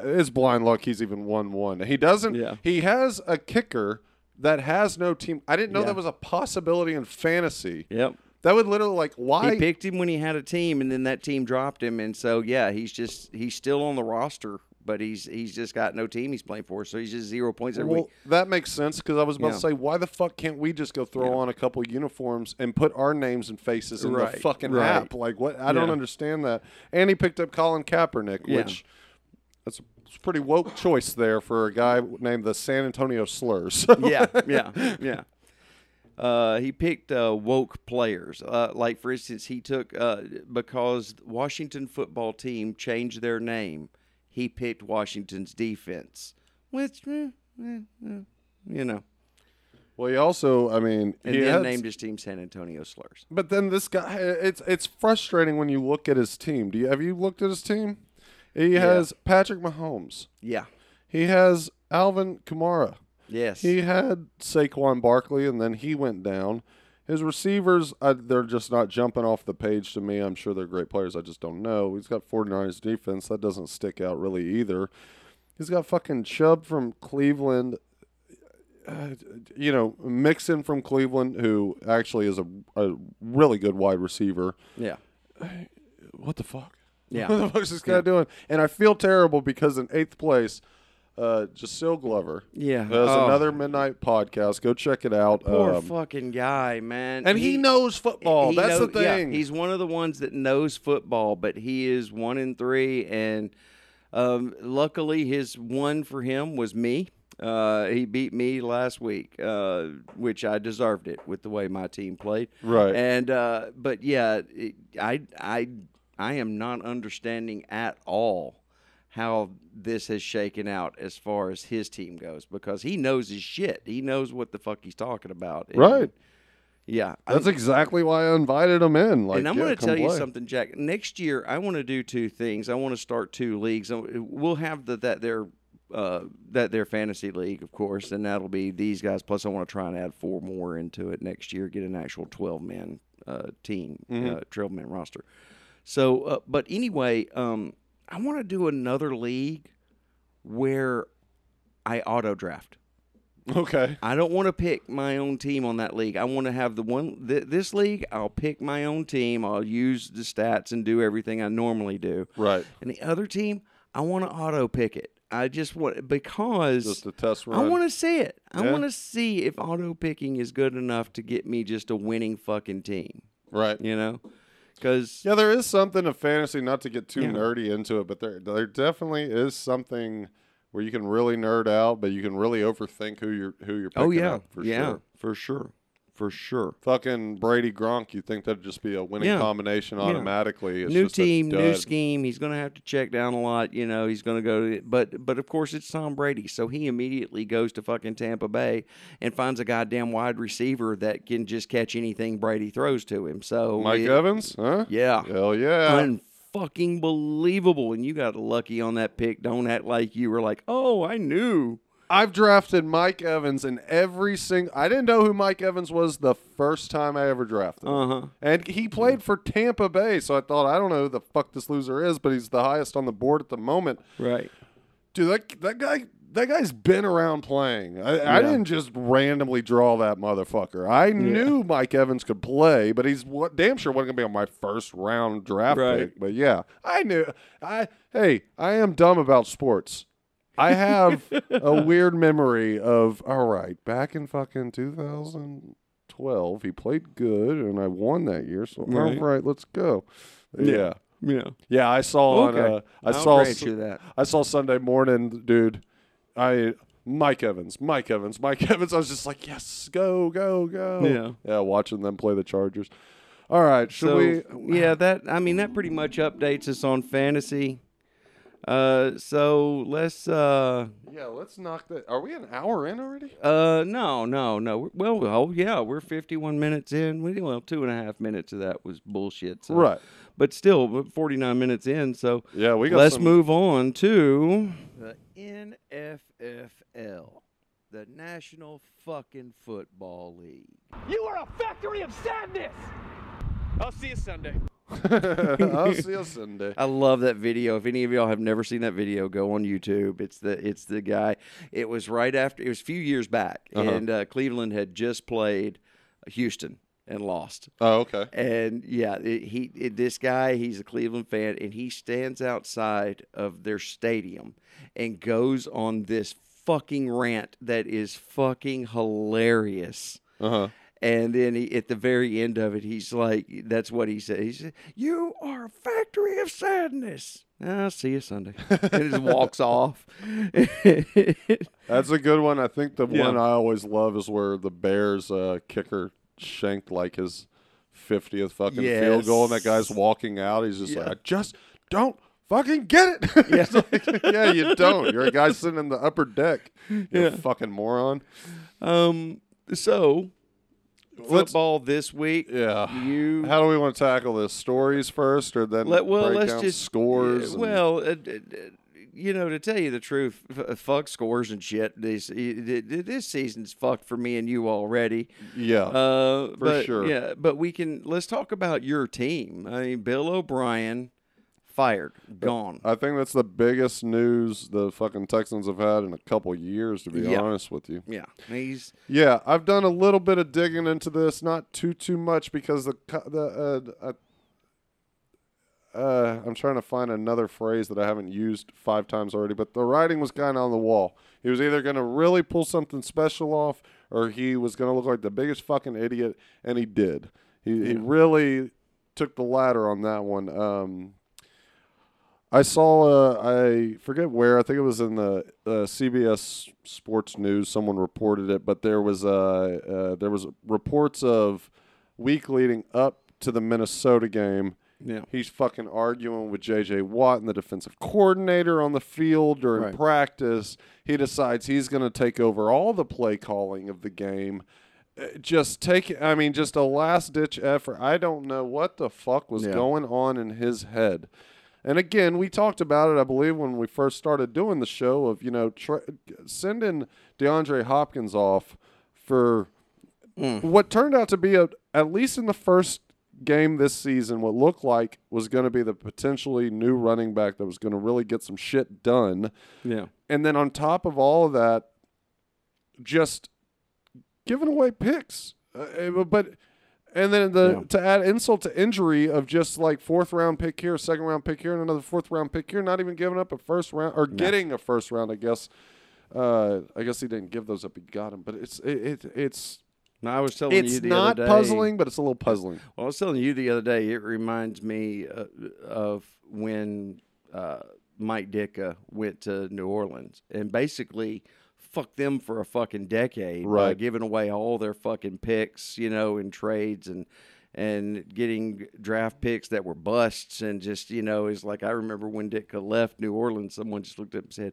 It's blind luck he's even won one. He doesn't. Yeah. He has a kicker that has no team. I didn't know Yeah. that was a possibility in fantasy. Yep. That would literally like why He picked him when he had a team, and then that team dropped him, and so yeah, he's just he's still on the roster, but he's he's just got no team he's playing for, so he's just zero points every week. Well, week. that makes sense because I was about Yeah. to say, why the fuck can't we just go throw Yeah. on a couple uniforms and put our names and faces in Right, the fucking right. app? Like, what? I don't understand that. And he picked up Colin Kaepernick, Yeah. which that's a pretty woke choice there for a guy named the San Antonio Slurs. yeah, yeah, yeah. Uh, he picked uh, woke players. Uh, like for instance, he took uh, because Washington football team changed their name. He picked Washington's defense, which eh, eh, eh, you know, well, he also, I mean, and he then had- named his team San Antonio Slurs. But then this guy, it's it's frustrating when you look at his team. Do you have you looked at his team? He Yeah. has Patrick Mahomes. Yeah. He has Alvin Kamara. Yes. He had Saquon Barkley, and then he went down. His receivers, I, they're just not jumping off the page to me. I'm sure they're great players. I just don't know. He's got 49ers defense. That doesn't stick out really either. He's got fucking Chubb from Cleveland. Uh, you know, Mixon from Cleveland, who actually is a, a really good wide receiver. yeah. What the fuck? Yeah. what the fuck is this guy Yeah. doing? And I feel terrible because in eighth place, uh, Glover Yeah. has Oh, another midnight podcast. Go check it out. poor Um, fucking guy, man. and he, knows football. he That's know- the yeah, thing. he's one of the ones that knows football, but he is one in three, and um, luckily his one for him was me. Uh, he beat me last week, uh, which I deserved it with the way my team played. Right. And uh, but yeah, it, I I I am not understanding at all how this has shaken out as far as his team goes because he knows his shit. He knows what the fuck he's talking about. And, Right. Yeah. That's I'm- exactly why I invited him in. Like, and I'm yeah, going to tell you something, Jack. Next year, I want to do two things. I want to start two leagues. We'll have the that their uh, that their fantasy league, of course, and that'll be these guys. Plus, I want to try and add four more into it next year. Get an actual twelve man uh, team, Mm-hmm. uh, twelve man roster. So, uh, but anyway, um, I want to do another league where I auto draft. Okay. I don't want to pick my own team on that league. I want to have the one th- this league. I'll pick my own team. I'll use the stats and do everything I normally do. Right. And the other team, I want to auto pick it. I just want because Just a test run. I want to see it. I Yeah. want to see if auto picking is good enough to get me just a winning fucking team. right. You know, because Yeah, there is something of fantasy. Not to get too Yeah. nerdy into it, but there there definitely is something where you can really nerd out, but you can really overthink who you're who you're oh, picking oh yeah, up for yeah, sure. for sure, for sure. Fucking Brady Gronk, you think that'd just be a winning Yeah. combination automatically? It's new team, new scheme. He's going to have to check down a lot. You know, he's going to go to, but but of course it's Tom Brady, so he immediately goes to fucking Tampa Bay and finds a goddamn wide receiver that can just catch anything Brady throws to him. So Mike it- Evans, huh? yeah, Hell yeah. unfucking believable. And you got lucky on that pick. Don't act like you were like, oh, I knew. I've drafted Mike Evans in every single. I didn't know who Mike Evans was the first time I ever drafted. him. Uh huh. And he played for Tampa Bay, so I thought I don't know who the fuck this loser is, but he's the highest on the board at the moment. Right. Dude, that that guy that guy's been around playing. I, I didn't just randomly draw that motherfucker. I knew Mike Evans could play, but he's what damn sure wasn't gonna be on my first round draft Right. pick. But yeah, I knew. I hey, I am dumb about sports. I have a weird memory of all right, back in fucking 2012, he played good, and I won that year. So Right. all right, let's go. Yeah. Yeah. Yeah, I saw on. Okay. Uh, I I'll saw. grant you that. I saw Sunday morning, dude. I Mike Evans, Mike Evans, Mike Evans. I was just like, yes, go, go, go. Yeah. yeah. Watching them play the Chargers. All right, should so we? yeah, that I mean that pretty much updates us on fantasy. Uh, so let's uh Yeah, let's knock that. Are we an hour in already? uh no no no We're- well oh yeah we're fifty one minutes in we well two and a half minutes of that was bullshit so. Right. but still forty nine minutes in so Yeah, we got. let's some, move on to The NFFL. the National fucking Football League. You are a factory of sadness. I'll see you Sunday. I'll see you Sunday. I love that video. If any of y'all have never seen that video, go on YouTube. It's the it's the guy. It was right after. It was a few years back, Uh-huh. and uh, Cleveland had just played Houston and lost. Oh, okay. And yeah, it, he it, this guy, he's a Cleveland fan, and he stands outside of their stadium and goes on this fucking rant that is fucking hilarious. Uh huh. And then he, at the very end of it, he's like, "That's what he said." He said, "You are a factory of sadness." I'll see you Sunday. and just walks off. That's a good one. I think the Yeah. one I always love is where the Bears uh, kicker shanked like his 50th fucking field goal, and that guy's walking out. He's just Yeah. like, I just don't fucking get it. It's like, yeah, you don't. You're a guy sitting in the upper deck. You Yeah. fucking moron. um. So Let's- football this week. Yeah. You How do we want to tackle this? Stories first, or then Let, well, let's just scores? and- well, uh, you know, to tell you the truth, f- fuck scores and shit. This this season's fucked for me and you already. yeah, Uh, but, sure. Yeah, but we can let's talk about your team. I mean, Bill O'Brien fired, gone. I think that's the biggest news the fucking Texans have had in a couple years. To be Yeah. honest with you. yeah, he's Yeah, I've done a little bit of digging into this, not too too much because the the uh, uh, uh, I'm trying to find another phrase that I haven't used five times already, but the writing was kind of on the wall. He was either going to really pull something special off, or he was going to look like the biggest fucking idiot, and he did. He he really took the latter on that one. Um, I saw, uh, I forget where, I think it was in the uh, CBS Sports News. Someone reported it, but there was uh, uh, there was reports of week leading up to the Minnesota game. yeah. He's fucking arguing with J.J. Watt and the defensive coordinator on the field during Right. practice. He decides he's going to take over all the play calling of the game. Uh, Just take, I mean, just a last ditch effort. I don't know what the fuck was Yeah. going on in his head. And again, we talked about it, I believe, when we first started doing the show of, you know, tra- sending DeAndre Hopkins off for what turned out to be, a, at least in the first game this season, what looked like was going to be the potentially new running back that was going to really get some shit done. Yeah. And then on top of all of that, just giving away picks. Uh, but and then the Yeah. to add insult to injury of just like fourth round pick here, second round pick here, and another fourth round pick here, not even giving up a first round or getting a first round, I guess. Uh, I guess he didn't give those up; he got them. But it's it, it it's No, I was telling you it's the not other day, puzzling, but it's a little puzzling. Well, I was telling you the other day. It reminds me uh, of when uh, Mike Ditka went to New Orleans and basically fucked them for a fucking decade by Right. giving away all their fucking picks, you know, in trades and and getting draft picks that were busts and just you know it's like I remember when Ditka left New Orleans, someone just looked up and said.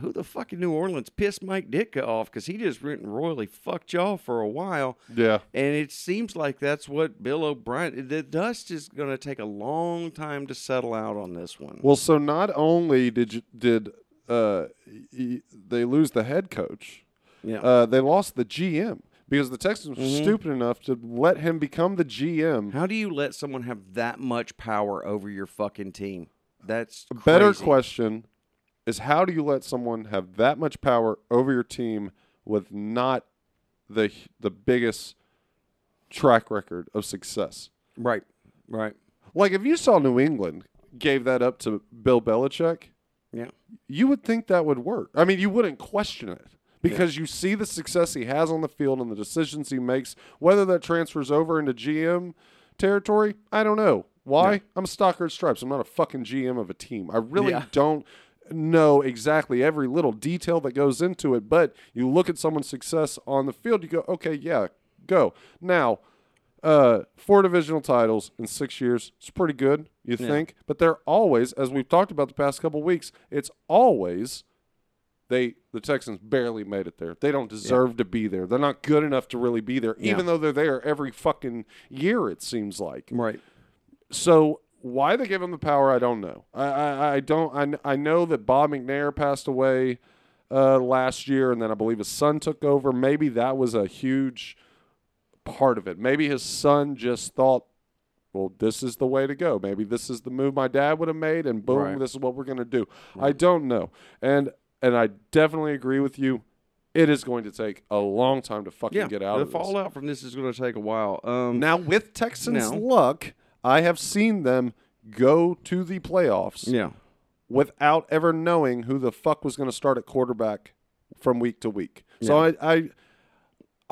Who the fuck in New Orleans pissed Mike Ditka off? Because he just went and royally fucked y'all for a while. Yeah, And it seems like that's what Bill O'Brien. The dust is going to take a long time to settle out on this one. Well, so not only did you, did uh, they lose the head coach, yeah, uh, they lost the GM because the Texans were Mm-hmm. stupid enough to let him become the GM. how do you let someone have that much power over your fucking team? That's a Better question is how do you let someone have that much power over your team with not the the biggest track record of success? Right, right. Like if you saw New England gave that up to Bill Belichick, Yeah, you would think that would work. I mean, you wouldn't question it because you see the success he has on the field and the decisions he makes. Whether that transfers over into GM territory, I don't know. Why? I'm a stalker at stripes. I'm not a fucking GM of a team. I really Yeah. don't know exactly every little detail that goes into it, but you look at someone's success on the field, you go, okay, yeah, go. Now, uh, four divisional titles in six years. It's pretty good, you think. But they're always, as we've talked about the past couple weeks, it's always they the Texans barely made it there. They don't deserve to be there. They're not good enough to really be there, even though they're there every fucking year. It seems like. right. So why they give them the power, I don't know. I I, I don't. I, I know that Bob McNair passed away uh, last year, and then I believe his son took over. Maybe that was a huge part of it. Maybe his son just thought, well, this is the way to go. Maybe this is the move my dad would have made, and boom, Right. this is what we're going to do. I don't know, and and I definitely agree with you. It is going to take a long time to fucking Yeah, get out the of this. fallout from this is going to take a while. Um, Now, with Texans No. luck, I have seen them go to the playoffs yeah, without ever knowing who the fuck was going to start at quarterback from week to week. So I, I,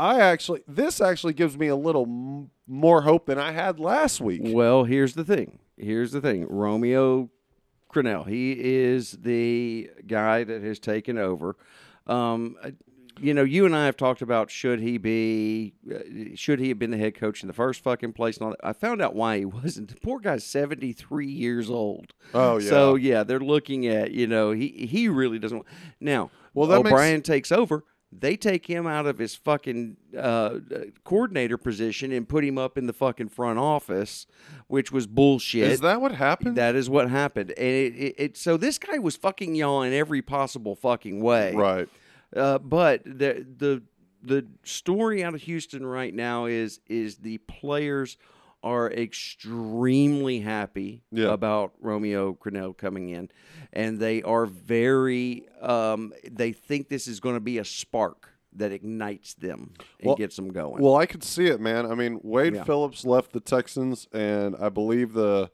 I actually, this actually gives me a little m- more hope than I had last week. Well, here's the thing. Here's the thing. Romeo Crennel, he is the guy that has taken over. Um, you know, you and I have talked about should he be, uh, should he have been the head coach in the first fucking place? And all that. I found out why he wasn't. The poor guy's seventy three years old. Oh, yeah. So yeah, they're looking at you know he he really doesn't. Now, Well, that makes- O'Brien takes over. They take him out of his fucking uh, coordinator position and put him up in the fucking front office, which was bullshit. Is that what happened? That is what happened, and it, it, it so this guy was fucking y'all in every possible fucking way. right. Uh, but the the the story out of Houston right now is is the players are extremely happy Yeah. about Romeo Crennel coming in, and they are very um, they think this is going to be a spark that ignites them and Well- gets them going. Well, I could see it, man. I mean, Wade Yeah. Phillips left the Texans, and I believe the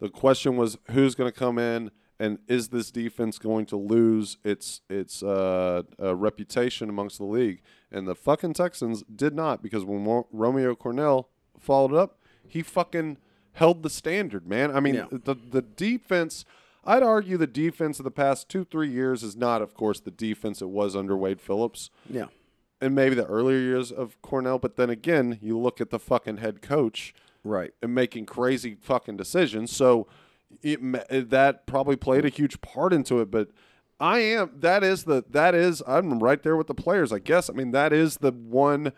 the question was who's going to come in, and is this defense going to lose its its uh, uh, reputation amongst the league? And the fucking Texans did not, because when Romeo Crennel followed up, he fucking held the standard, man. I mean, Yeah. the the defense. I'd argue the defense of the past two three years is not, of course, the defense it was under Wade Phillips yeah, and maybe the earlier years of Crennel. But then again, you look at the fucking head coach right. and making crazy fucking decisions. So it, that probably played a huge part into it. But I am that is the that is I'm right there with the players. I guess I mean that is the one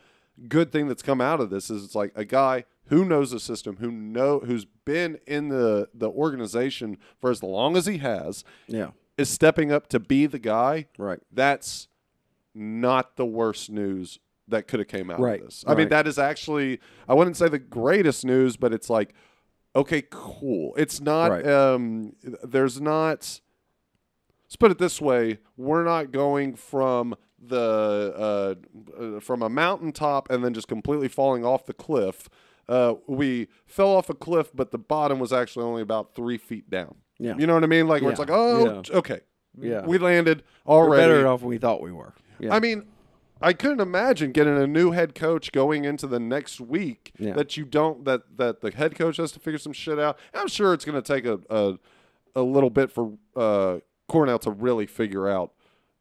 good thing that's come out of this is it's like a guy who knows the system, who know who's been in the the organization for as long as he has, Yeah, is stepping up to be the guy right. that's not the worst news that could have came out Right, of this. I mean, that is actually I wouldn't say the greatest news, but it's like, okay, cool. It's not. Right. Um, there's not. Let's put it this way: we're not going from the uh, uh, from a mountaintop and then just completely falling off the cliff. Uh, we fell off a cliff, but the bottom was actually only about three feet down. Yeah. You know what I mean? Like where it's Yeah, like, oh, okay, Yeah. we landed We're already. better off than we thought we were. Yeah. I mean, I couldn't imagine getting a new head coach going into the next week Yeah. that you don't that that the head coach has to figure some shit out. I'm sure it's going to take a, a a little bit for uh, Crennel to really figure out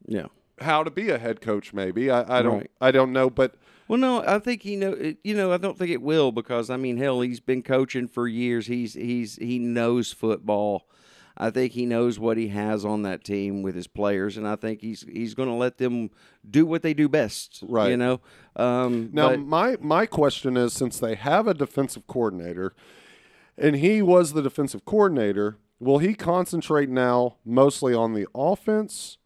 yeah. how to be a head coach. Maybe I, I don't Right. I don't know, but Well, no, I think he know. You know, I don't think it will because I mean, hell, he's been coaching for years. He's he's he knows football. I think he knows what he has on that team with his players, and I think he's he's going to let them do what they do best. Right. You know. Um, Now, but- my my question is, since they have a defensive coordinator, and he was the defensive coordinator, will he concentrate now mostly on the offense,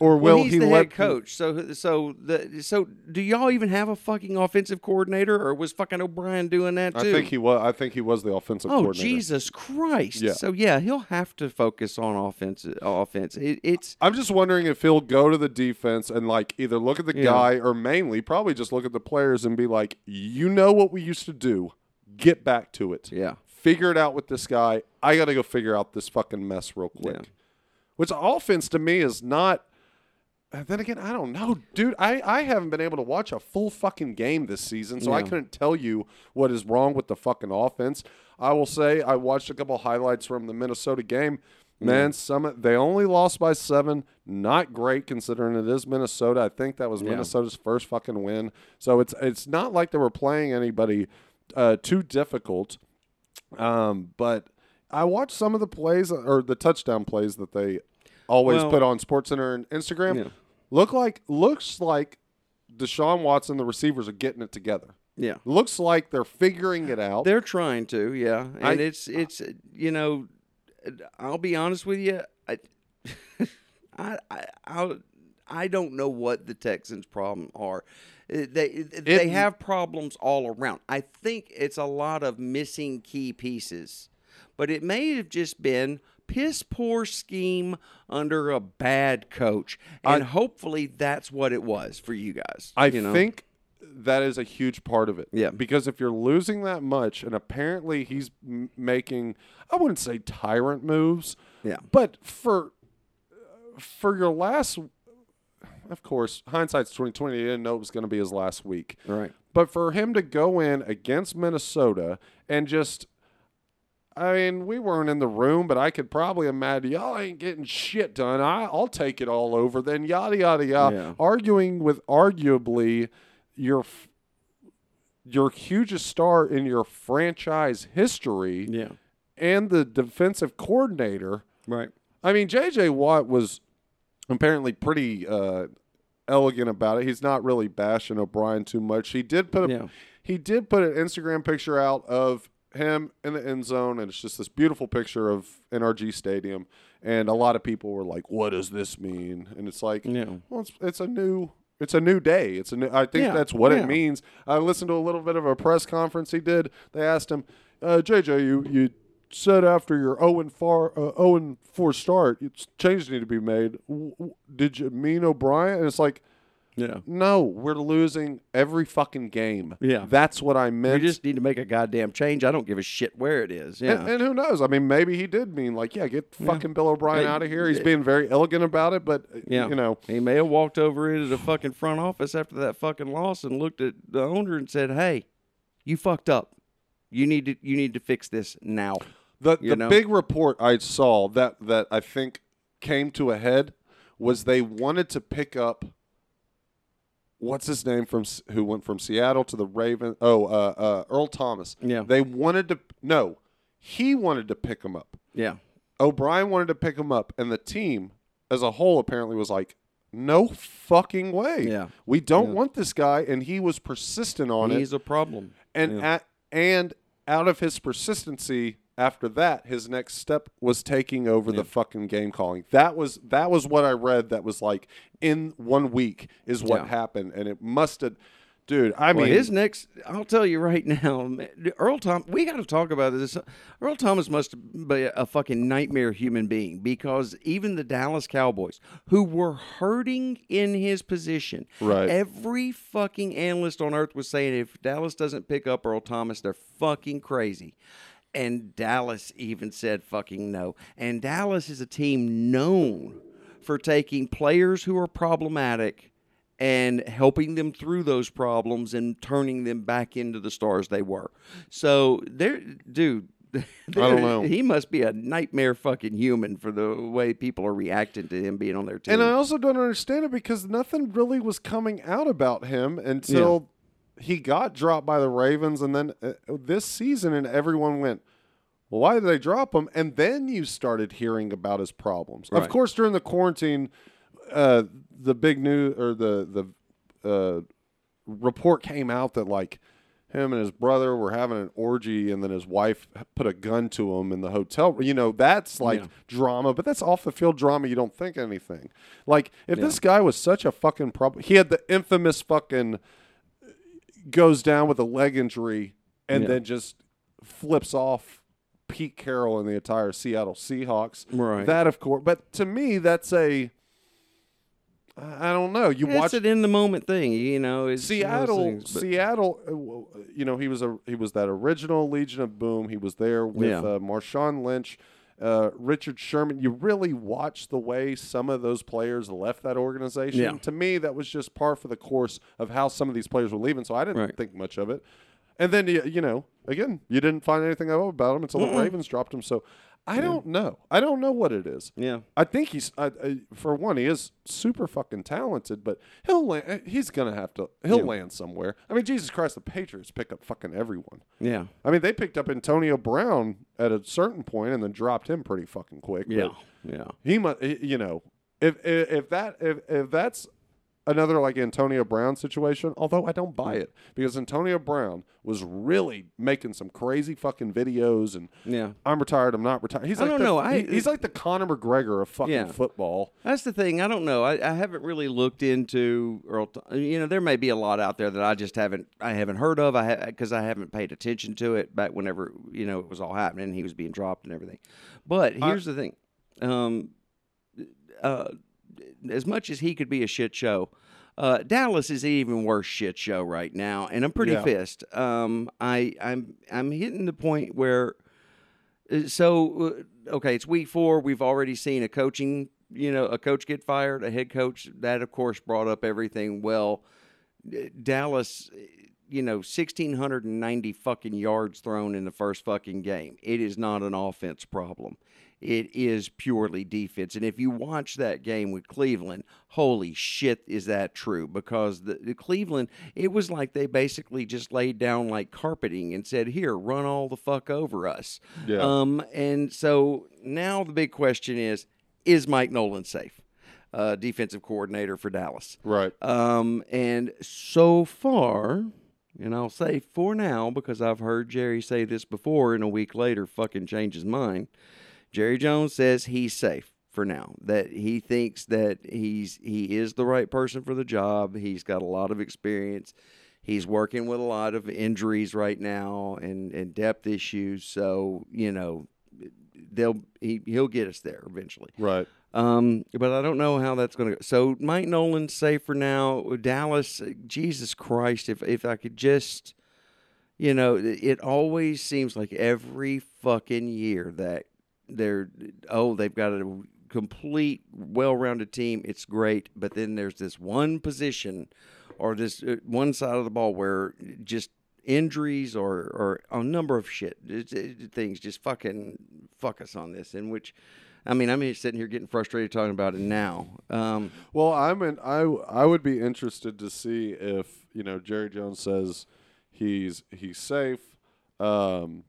or will well, he's he the let head coach. So so the so do y'all even have a fucking offensive coordinator, or was fucking O'Brien doing that too? I think he was. I think he was the offensive Oh coordinator. Jesus Christ! Yeah. So yeah, he'll have to focus on offense. Offense. It, it's I'm just wondering if he'll go to the defense and like either look at the Yeah. guy or mainly probably just look at the players and be like, you know what we used to do, get back to it. yeah. Figure it out with this guy. I got to go figure out this fucking mess real quick. Yeah. Which offense to me is not. And Then again, I don't know, dude. I, I haven't been able to watch a full fucking game this season, so I couldn't tell you what is wrong with the fucking offense. I will say I watched a couple highlights from the Minnesota game. Man, Summit—they only lost by seven. Not great considering it is Minnesota. I think that was Yeah. Minnesota's first fucking win. So it's it's not like they were playing anybody uh, too difficult. Um, but I watched some of the plays or the touchdown plays that they always Well- put on SportsCenter and Instagram. Yeah. Look like looks like Deshaun Watson, the receivers are getting it together. Yeah. Looks like they're figuring it out. They're trying to, yeah, and I- it's it's you know, I'll be honest with you, I, I I I, I don't know what the Texans' problem are. Uh, They they have problems all around. I think it's a lot of missing key pieces, but it may have just been piss poor scheme under a bad coach, and hopefully that's what it was for you guys. I you know? think that is a huge part of it. Yeah. Because if you're losing that much, and apparently he's m- making, I wouldn't say tyrant moves. Yeah. But for for your last, of course, hindsight's twenty twenty. He didn't know it was going to be his last week. Right. But for him to go in against Minnesota and just. I mean, we weren't in the room, but I could probably imagine y'all ain't getting shit done. I, I'll take it all over. Then yada yada yada, Yeah. arguing with arguably your your hugest star in your franchise history Yeah. and the defensive coordinator. Right. I mean, J.J. Watt was apparently pretty uh, elegant about it. He's not really bashing O'Brien too much. He did put a Yeah. he did put an Instagram picture out of him in the end zone, and it's just this beautiful picture of NRG Stadium. And a lot of people were like, "What does this mean?" And it's like, Yeah. well, it's, it's a new. It's a new day. It's a new. I think Yeah, that's what yeah. it means. I listened to a little bit of a press conference he did. They asked him, uh, "JJ, you you said after your 0 and 4 uh, 0 and 4 start, it's- changes need to be made. W- w- Did you mean O'Brien?" And it's like, Yeah. no, we're losing every fucking game. Yeah. that's what I meant. We just need to make a goddamn change. I don't give a shit where it is. Yeah. and, and who knows? I mean, maybe he did mean like, yeah, get fucking Bill O'Brien out of here. He's being very elegant about it, but uh, Yeah, you know, he may have walked over into the fucking front office after that fucking loss and looked at the owner and said, "Hey, you fucked up. You need to you need to fix this now." The You the know? big report I saw that that I think came to a head was they wanted to pick up what's his name from who went from Seattle to the Raven. Oh, uh, uh, Earl Thomas. Yeah. they wanted to no, he wanted to pick him up. Yeah, O'Brien wanted to pick him up, and the team as a whole apparently was like, "No fucking way. Yeah. we don't Yeah. want this guy." And he was persistent on it he's a problem. and Yeah. at, and out of his persistency after that his next step was taking over the fucking game calling that was that was what i read that was like in one week is what Yeah. happened and it must have dude i Well, mean his next, I'll tell you right now, man, Earl Thomas. We got to talk about this. Earl Thomas must be a fucking nightmare human being because even the Dallas Cowboys, who were hurting in his position, Right. Every fucking analyst on earth was saying if Dallas doesn't pick up Earl Thomas, they're fucking crazy. And Dallas even said fucking no. And Dallas is a team known for taking players who are problematic and helping them through those problems and turning them back into the stars they were. So there, dude. I don't know. He must be a nightmare fucking human for the way people are reacting to him being on their team. and i also don't understand it because nothing really was coming out about him until he got dropped by the ravens and then uh, this season and everyone went well, why did they drop him? And then you started hearing about his problems. Of course, during the quarantine, uh, the big news or the the uh, report came out that like him and his brother were having an orgy, and then his wife put a gun to him in the hotel. You know, that's like Yeah. drama, but that's off the field drama. You don't think anything. Like if this guy was such a fucking problem, he had the infamous fucking goes down with a leg injury and Yeah. then just flips off Pete Carroll and the entire Seattle Seahawks. Right. That of course, but to me that's a I don't know. You it's watch an in the moment thing, you know. It's one of those Seattle, things, Seattle. uh, You know, he was a he was that original Legion of Boom. He was there with Yeah. uh, Marshawn Lynch, uh, Richard Sherman. You really watch the way some of those players left that organization. Yeah. To me, that was just par for the course of how some of these players were leaving. So I didn't Right. think much of it. And then you, you know, again, you didn't find anything out about him until the Ravens dropped him. So I don't know. I don't know what it is. Yeah. I think he's I, I, for one, he is super fucking talented, but he'll land, eh, he's gonna have to he'll Yeah. land somewhere. I mean, Jesus Christ, the Patriots pick up fucking everyone. Yeah. I mean, they picked up Antonio Brown at a certain point and then dropped him pretty fucking quick. Yeah. Yeah. he must, you know, if if, if that if if that's another like Antonio Brown situation, although I don't buy it because Antonio Brown was really making some crazy fucking videos and Yeah. I'm retired, I'm not retired. He's I like don't the, know, I- he- he's like the Conor McGregor of fucking Yeah. football. That's the thing. I don't know. I, I haven't really looked into Earl. You know, there may be a lot out there that I just haven't. I haven't heard of. I because I haven't paid attention to it back whenever you know it was all happening. He was being dropped and everything. But here's the thing. Um, uh, as much as he could be a shit show, uh, Dallas is an even worse shit show right now, and I'm pretty Yeah. pissed. Um, I I'm I'm hitting the point where. uh, So uh, okay, it's week four. We've already seen a coaching, you know, a coach get fired, a head coach. That of course brought up everything. Well, Dallas, uh, you know, sixteen hundred and ninety fucking yards thrown in the first fucking game. It is not an offense problem. It is purely defense. And if you watch that game with Cleveland, holy shit, is that true? Because the, the Cleveland, it was like they basically just laid down like carpeting and said, "Here, run all the fuck over us." Yeah. Um, and so now the big question is: Is Mike Nolan safe? Uh, defensive coordinator for Dallas. Right. Um, and so far, and I'll say for now because I've heard Jerry say this before, and a week later, fucking change his mind. Jerry Jones says he's safe for now. That he thinks that he's he is the right person for the job. He's got a lot of experience. He's working with a lot of injuries right now and, and depth issues. So you know, they'll he he'll get us there eventually. Right. Um, but I don't know how that's going to go. So Mike Nolan's safe for now. Dallas, Jesus Christ, if if I could just, you know, it always seems like every fucking year that they're oh they've got a complete well-rounded team. It's great, but then there's this one position or this uh, one side of the ball where just injuries or or a number of shit it- it- things just fucking fuck us on this. In which, I mean, I'm sitting here getting frustrated talking about it now. Um, Well, I'm in, I I would be interested to see if you know Jerry Jones says he's he's safe, um,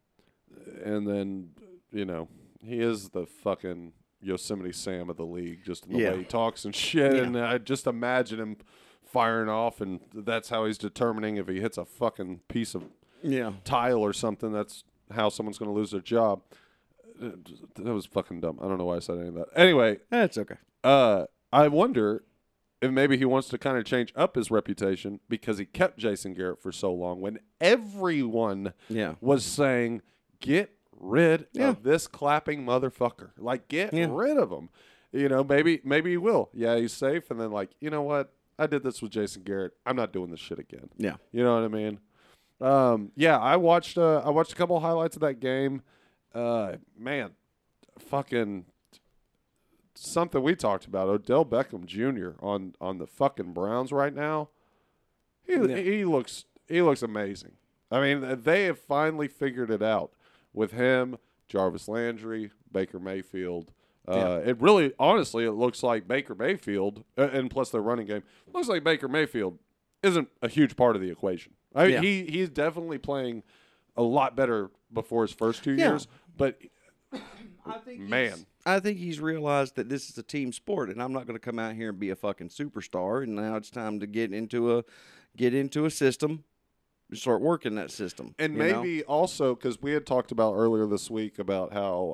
and then you know he is the fucking Yosemite Sam of the league, just in the Yeah. way he talks and shit. Yeah. And I just imagine him firing off, and that's how he's determining if he hits a fucking piece of yeah, tile or something. That's how someone's going to lose their job. That was fucking dumb. I don't know why I said any of that. Anyway, that's okay. uh, I wonder if maybe he wants to kind of change up his reputation because he kept Jason Garrett for so long when everyone Yeah. was saying, get rid Yeah. of this clapping motherfucker. Like, get Yeah. rid of him. You know, maybe maybe he will. Yeah, he's safe. And then, like, you know what? I did this with Jason Garrett. I'm not doing this shit again. Yeah. You know what I mean? Um, yeah, I watched. Uh, I watched a couple highlights of that game. Uh, man, fucking something we talked about. Odell Beckham Jr. on on the fucking Browns right now. He Yeah. he looks he looks amazing. I mean, they have finally figured it out with him, Jarvis Landry, Baker Mayfield. Uh, It really, honestly, it looks like Baker Mayfield, uh, and plus their running game looks like Baker Mayfield isn't a huge part of the equation. I mean, Yeah. he he's definitely playing a lot better before his first two Yeah. years, but I think Man. I think he's realized that this is a team sport, and I'm not going to come out here and be a fucking superstar. And now it's time to get into a get into a system, start working that system, And you know? maybe also because we had talked about earlier this week about how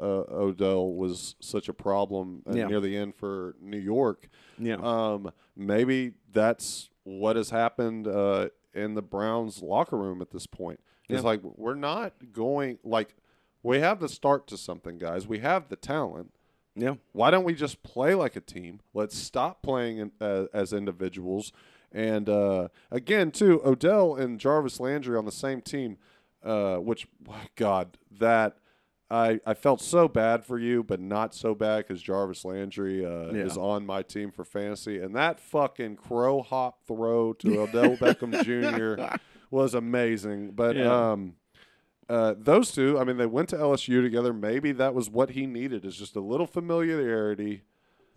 uh, uh, Odell was such a problem uh, Yeah. near the end for New York. yeah, Um, maybe that's what has happened uh, in the Browns locker room at this point. It's Yeah. like we're not going like we have the start to something, guys. We have the talent. yeah, Why don't we just play like a team? Let's stop playing in, uh, as individuals. And uh, again, too, Odell and Jarvis Landry on the same team, uh, which, God, that I, I felt so bad for you, but not so bad because Jarvis Landry uh, Yeah. is on my team for fantasy. And that fucking crow hop throw to Odell Beckham Jr. was amazing. But Yeah. um, uh, those two, I mean, they went to LSU together. Maybe that was what he needed is just a little familiarity.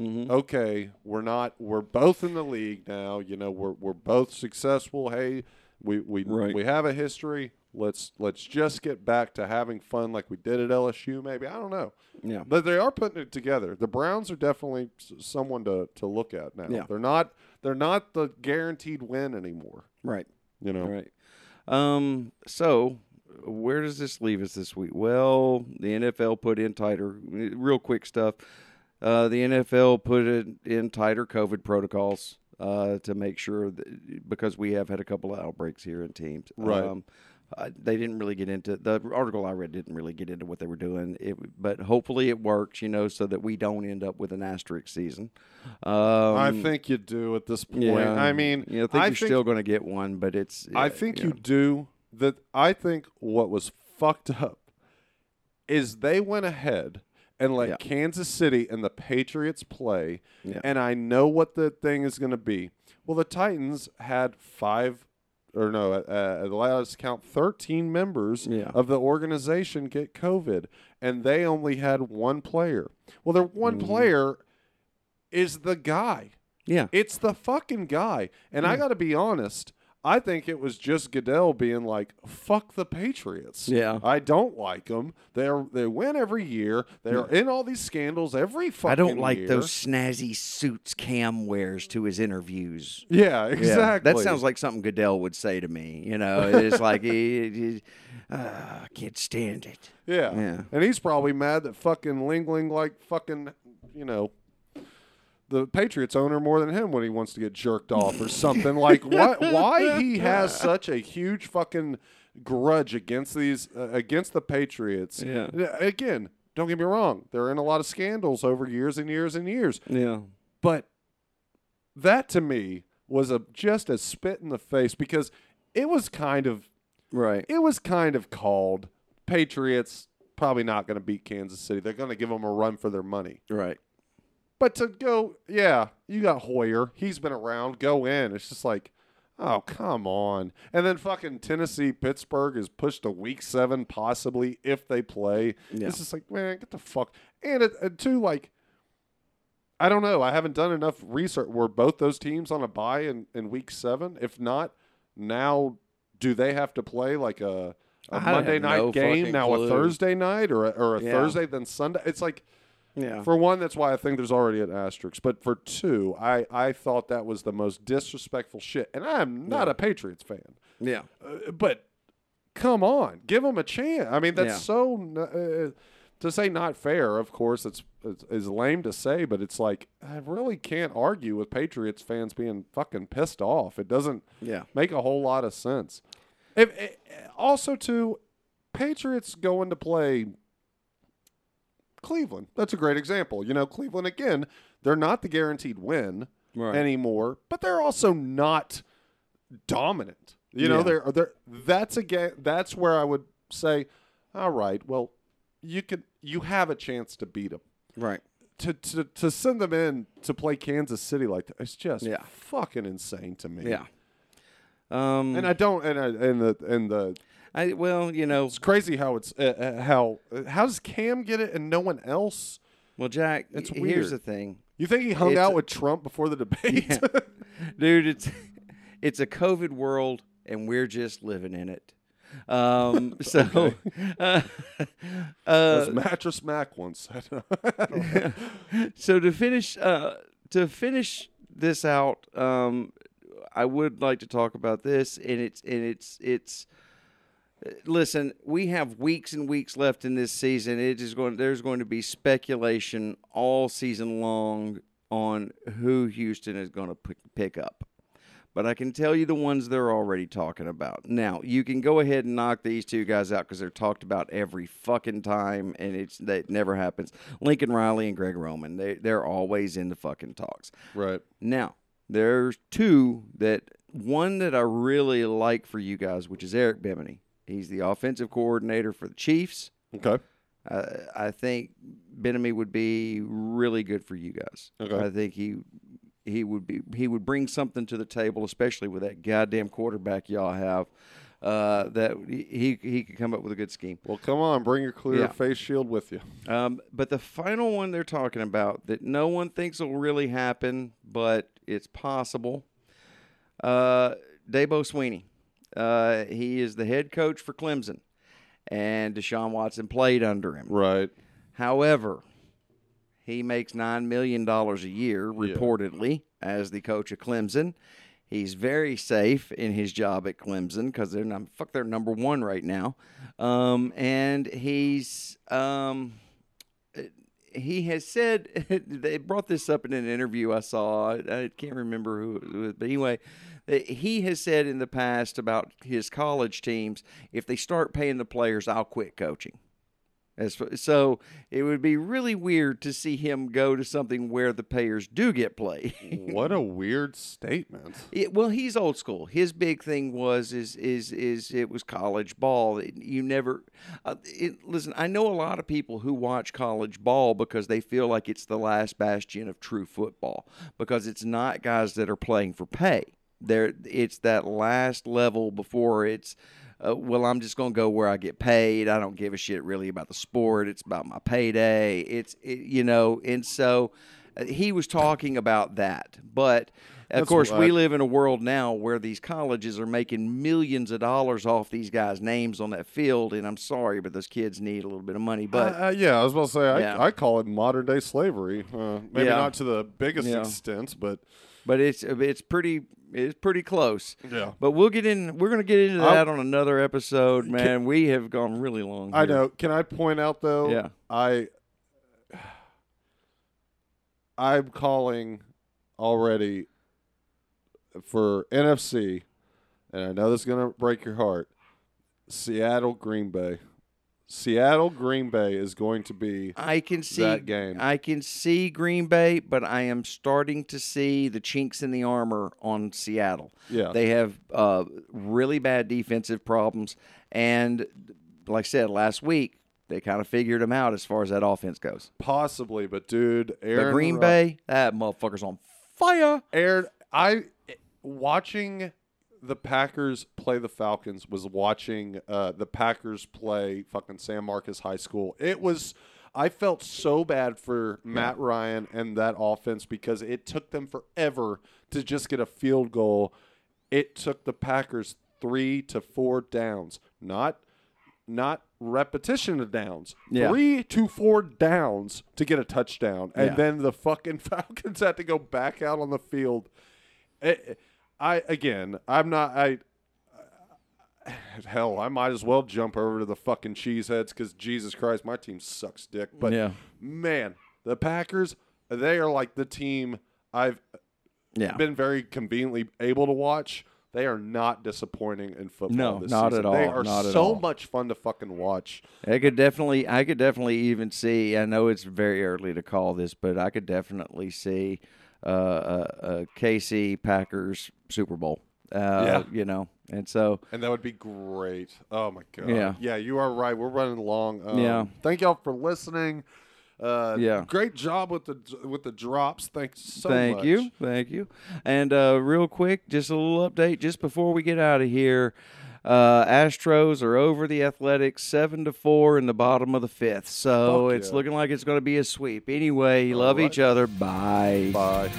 Mm-hmm. Okay, we're not. We're both in the league now. You know, we're we're both successful. Hey, we we Right. we have a history. Let's let's just get back to having fun like we did at LSU. Maybe I don't know, yeah, but they are putting it together. The Browns are definitely someone to to look at now. Yeah. They're not they're not the guaranteed win anymore. Right. You know, Right. Um. So, where does this leave us this week? Well, the NFL put in tighter, real quick stuff. Uh, the NFL put it in tighter COVID protocols uh, to make sure that because we have had a couple of outbreaks here in teams. Right. Um, uh, they didn't really get into the article I read didn't really get into what they were doing. It, but hopefully it works, you know, so that we don't end up with an asterisk season. Um, I think you do at this point. yeah, I mean, you know, I think I you're think still going to get one, but it's. I yeah, think you do. That I think what was fucked up is they went ahead and let Yeah. Kansas City and the Patriots play, Yeah. and I know what the thing is going to be. Well, the Titans had five, or no, uh, at last count, thirteen members Yeah. of the organization get COVID, and they only had one player. Well, their one Mm-hmm. player is the guy. Yeah. It's the fucking guy. And I got to be honest, I think it was just Goodell being like, "Fuck the Patriots." Yeah. I don't like them. They're they win every year. They're in all these scandals every fucking I don't like year. those snazzy suits Cam wears to his interviews. Yeah, Yeah, exactly. that sounds like something Goodell would say to me. You know, it's like he, uh, I can't stand it. Yeah. Yeah. And he's probably mad that fucking Ling Ling like fucking, you know, the Patriots owner more than him when he wants to get jerked off or something. like what why he has such a huge fucking grudge against these uh, against the Patriots. Yeah. Again, don't get me wrong. They're in a lot of scandals over years and years and years. Yeah, But that to me was a just a spit in the face because it was kind of right. it was kind of called Patriots probably not going to beat Kansas City. They're going to give them a run for their money. Right. But to go, yeah, you got Hoyer. He's been around. Go in. It's just like, oh, come on. And then fucking Tennessee, Pittsburgh is pushed to week seven, possibly, if they play. Yeah. It's just like, man, get the fuck. And, it, and two, like, I don't know. I haven't done enough research. Were both those teams on a bye in, in week seven? If not, now do they have to play like a Monday night no game, now clue. a Thursday night, or a, or a Yeah. Thursday then Sunday? It's like, Yeah. for one, that's why I think there's already an asterisk. But for two, I, I thought that was the most disrespectful shit. And I am not a Patriots fan. yeah. Uh, but come on, give them a chance. I mean, that's Yeah. so uh, to say not fair. Of course, it's, it's is lame to say, but it's like I really can't argue with Patriots fans being fucking pissed off. It doesn't Yeah. make a whole lot of sense. If, eh, also, too, Patriots going to play Cleveland. That's a great example. You know, Cleveland again, they're not the guaranteed win Right. anymore, but they're also not dominant. You know, Yeah. they're they're that's again that's where I would say, all right, well, you could you have a chance to beat them. Right. To, to, to send them in to play Kansas City like that, it's just Yeah. fucking insane to me. Yeah. Um. And I don't, and I, and the and the I well, you know, it's crazy how it's uh, uh, how uh, how does Cam get it and no one else? well, Jack. It's y- Here's weird. the thing, You think he hung It's out a- with Trump before the debate? dude. It's it's a COVID world, and we're just living in it. Um. So. Uh, As uh, Mattress Mac once said. so to finish uh, to finish this out, um, I would like to talk about this, and it's and it's it's. Listen, we have weeks and weeks left in this season. It is going. There's going to be speculation all season long on who Houston is going to p- pick up. But I can tell you the ones they're already talking about. Now, you can go ahead and knock these two guys out because they're talked about every fucking time, and it's that never happens. Lincoln Riley and Greg Roman, they they're always in the fucking talks. right. Now, there's two that one that I really like for you guys, which is Eric Bieniemy. He's the offensive coordinator for the Chiefs. Okay. Uh, I think Bieniemy would be really good for you guys. Okay. I think he he would be he would bring something to the table, especially with that goddamn quarterback y'all have. Uh, that he he could come up with a good scheme. Well, come on, bring your clear Yeah. face shield with you. Um, but the final one they're talking about that no one thinks will really happen, but it's possible. Uh, Dabo Swinney. Uh, he is the head coach for Clemson, and Deshaun Watson played under him. Right. However, he makes nine million dollars a year, reportedly. as the coach of Clemson. He's very safe in his job at Clemson because they're not, fuck they're number one right now, um, and he's um, he has said they brought this up in an interview I saw. I can't remember who, was, but anyway, he has said in the past about his college teams, if they start paying the players, I'll quit coaching. As so it would be really weird to see him go to something where the players do get play. what a weird statement. It, well, he's old school. His big thing was is is is it was college ball. You never uh, it, listen. I know a lot of people who watch college ball because they feel like it's the last bastion of true football because it's not guys that are playing for pay. There, it's that last level before it's. Uh, well, I'm just going to go where I get paid. I don't give a shit really about the sport. It's about my payday. It's it, you know, and so uh, he was talking about that, but. Of That's course, we live in a world now where these colleges are making millions of dollars off these guys' names on that field, and I'm sorry, but those kids need a little bit of money. But uh, uh, yeah, I was about to say I, Yeah. I call it modern day slavery. Uh, maybe Yeah. not to the biggest Yeah. extent, but but it's it's pretty it's pretty close. yeah. But we'll get in. We're going to get into I'll- that on another episode, man. we have gone really long. I know. Can I point out though? Yeah. I I'm calling already for NFC, and I know this is gonna break your heart. Seattle Green Bay. Seattle Green Bay is going to be I can see that game. I can see Green Bay, but I am starting to see the chinks in the armor on Seattle. yeah. They have uh, really bad defensive problems, and like I said last week, they kind of figured them out as far as that offense goes. possibly, but dude, Aaron the Green Rod- Bay, that motherfucker's on fire. Aaron, I watching the Packers play the Falcons was watching uh, the Packers play fucking San Marcos High School. It was. I felt so bad for Matt Ryan and that offense because it took them forever to just get a field goal. It took the Packers three to four downs, not not repetition of downs. Yeah. Three to four downs to get a touchdown, and Yeah. then the fucking Falcons had to go back out on the field. It- I again, I'm not. I hell, I might as well jump over to the fucking cheeseheads because Jesus Christ, my team sucks dick. But Yeah. man, the Packers, they are like the team I've Yeah, been very conveniently able to watch. They are not disappointing in football. No, this not season. at They are not so much fun to fucking watch. I could definitely, I could definitely even see. I know it's very early to call this, but I could definitely see uh, uh, uh, KC Packers Super Bowl. Uh, Yeah. you know, and so And that would be great. Oh my god. Yeah. Yeah, you are right. We're running long. Um, Yeah. Thank y'all for listening. Uh, Yeah. Great job with the with the drops. Thanks so thank much. you, thank you. And uh, real quick, just a little update just before we get out of here. Uh, Astros are over the Athletics seven to four in the bottom of the fifth, so Fuck it's yeah. looking like it's going to be a sweep. Anyway, love right. each other. Bye. Bye.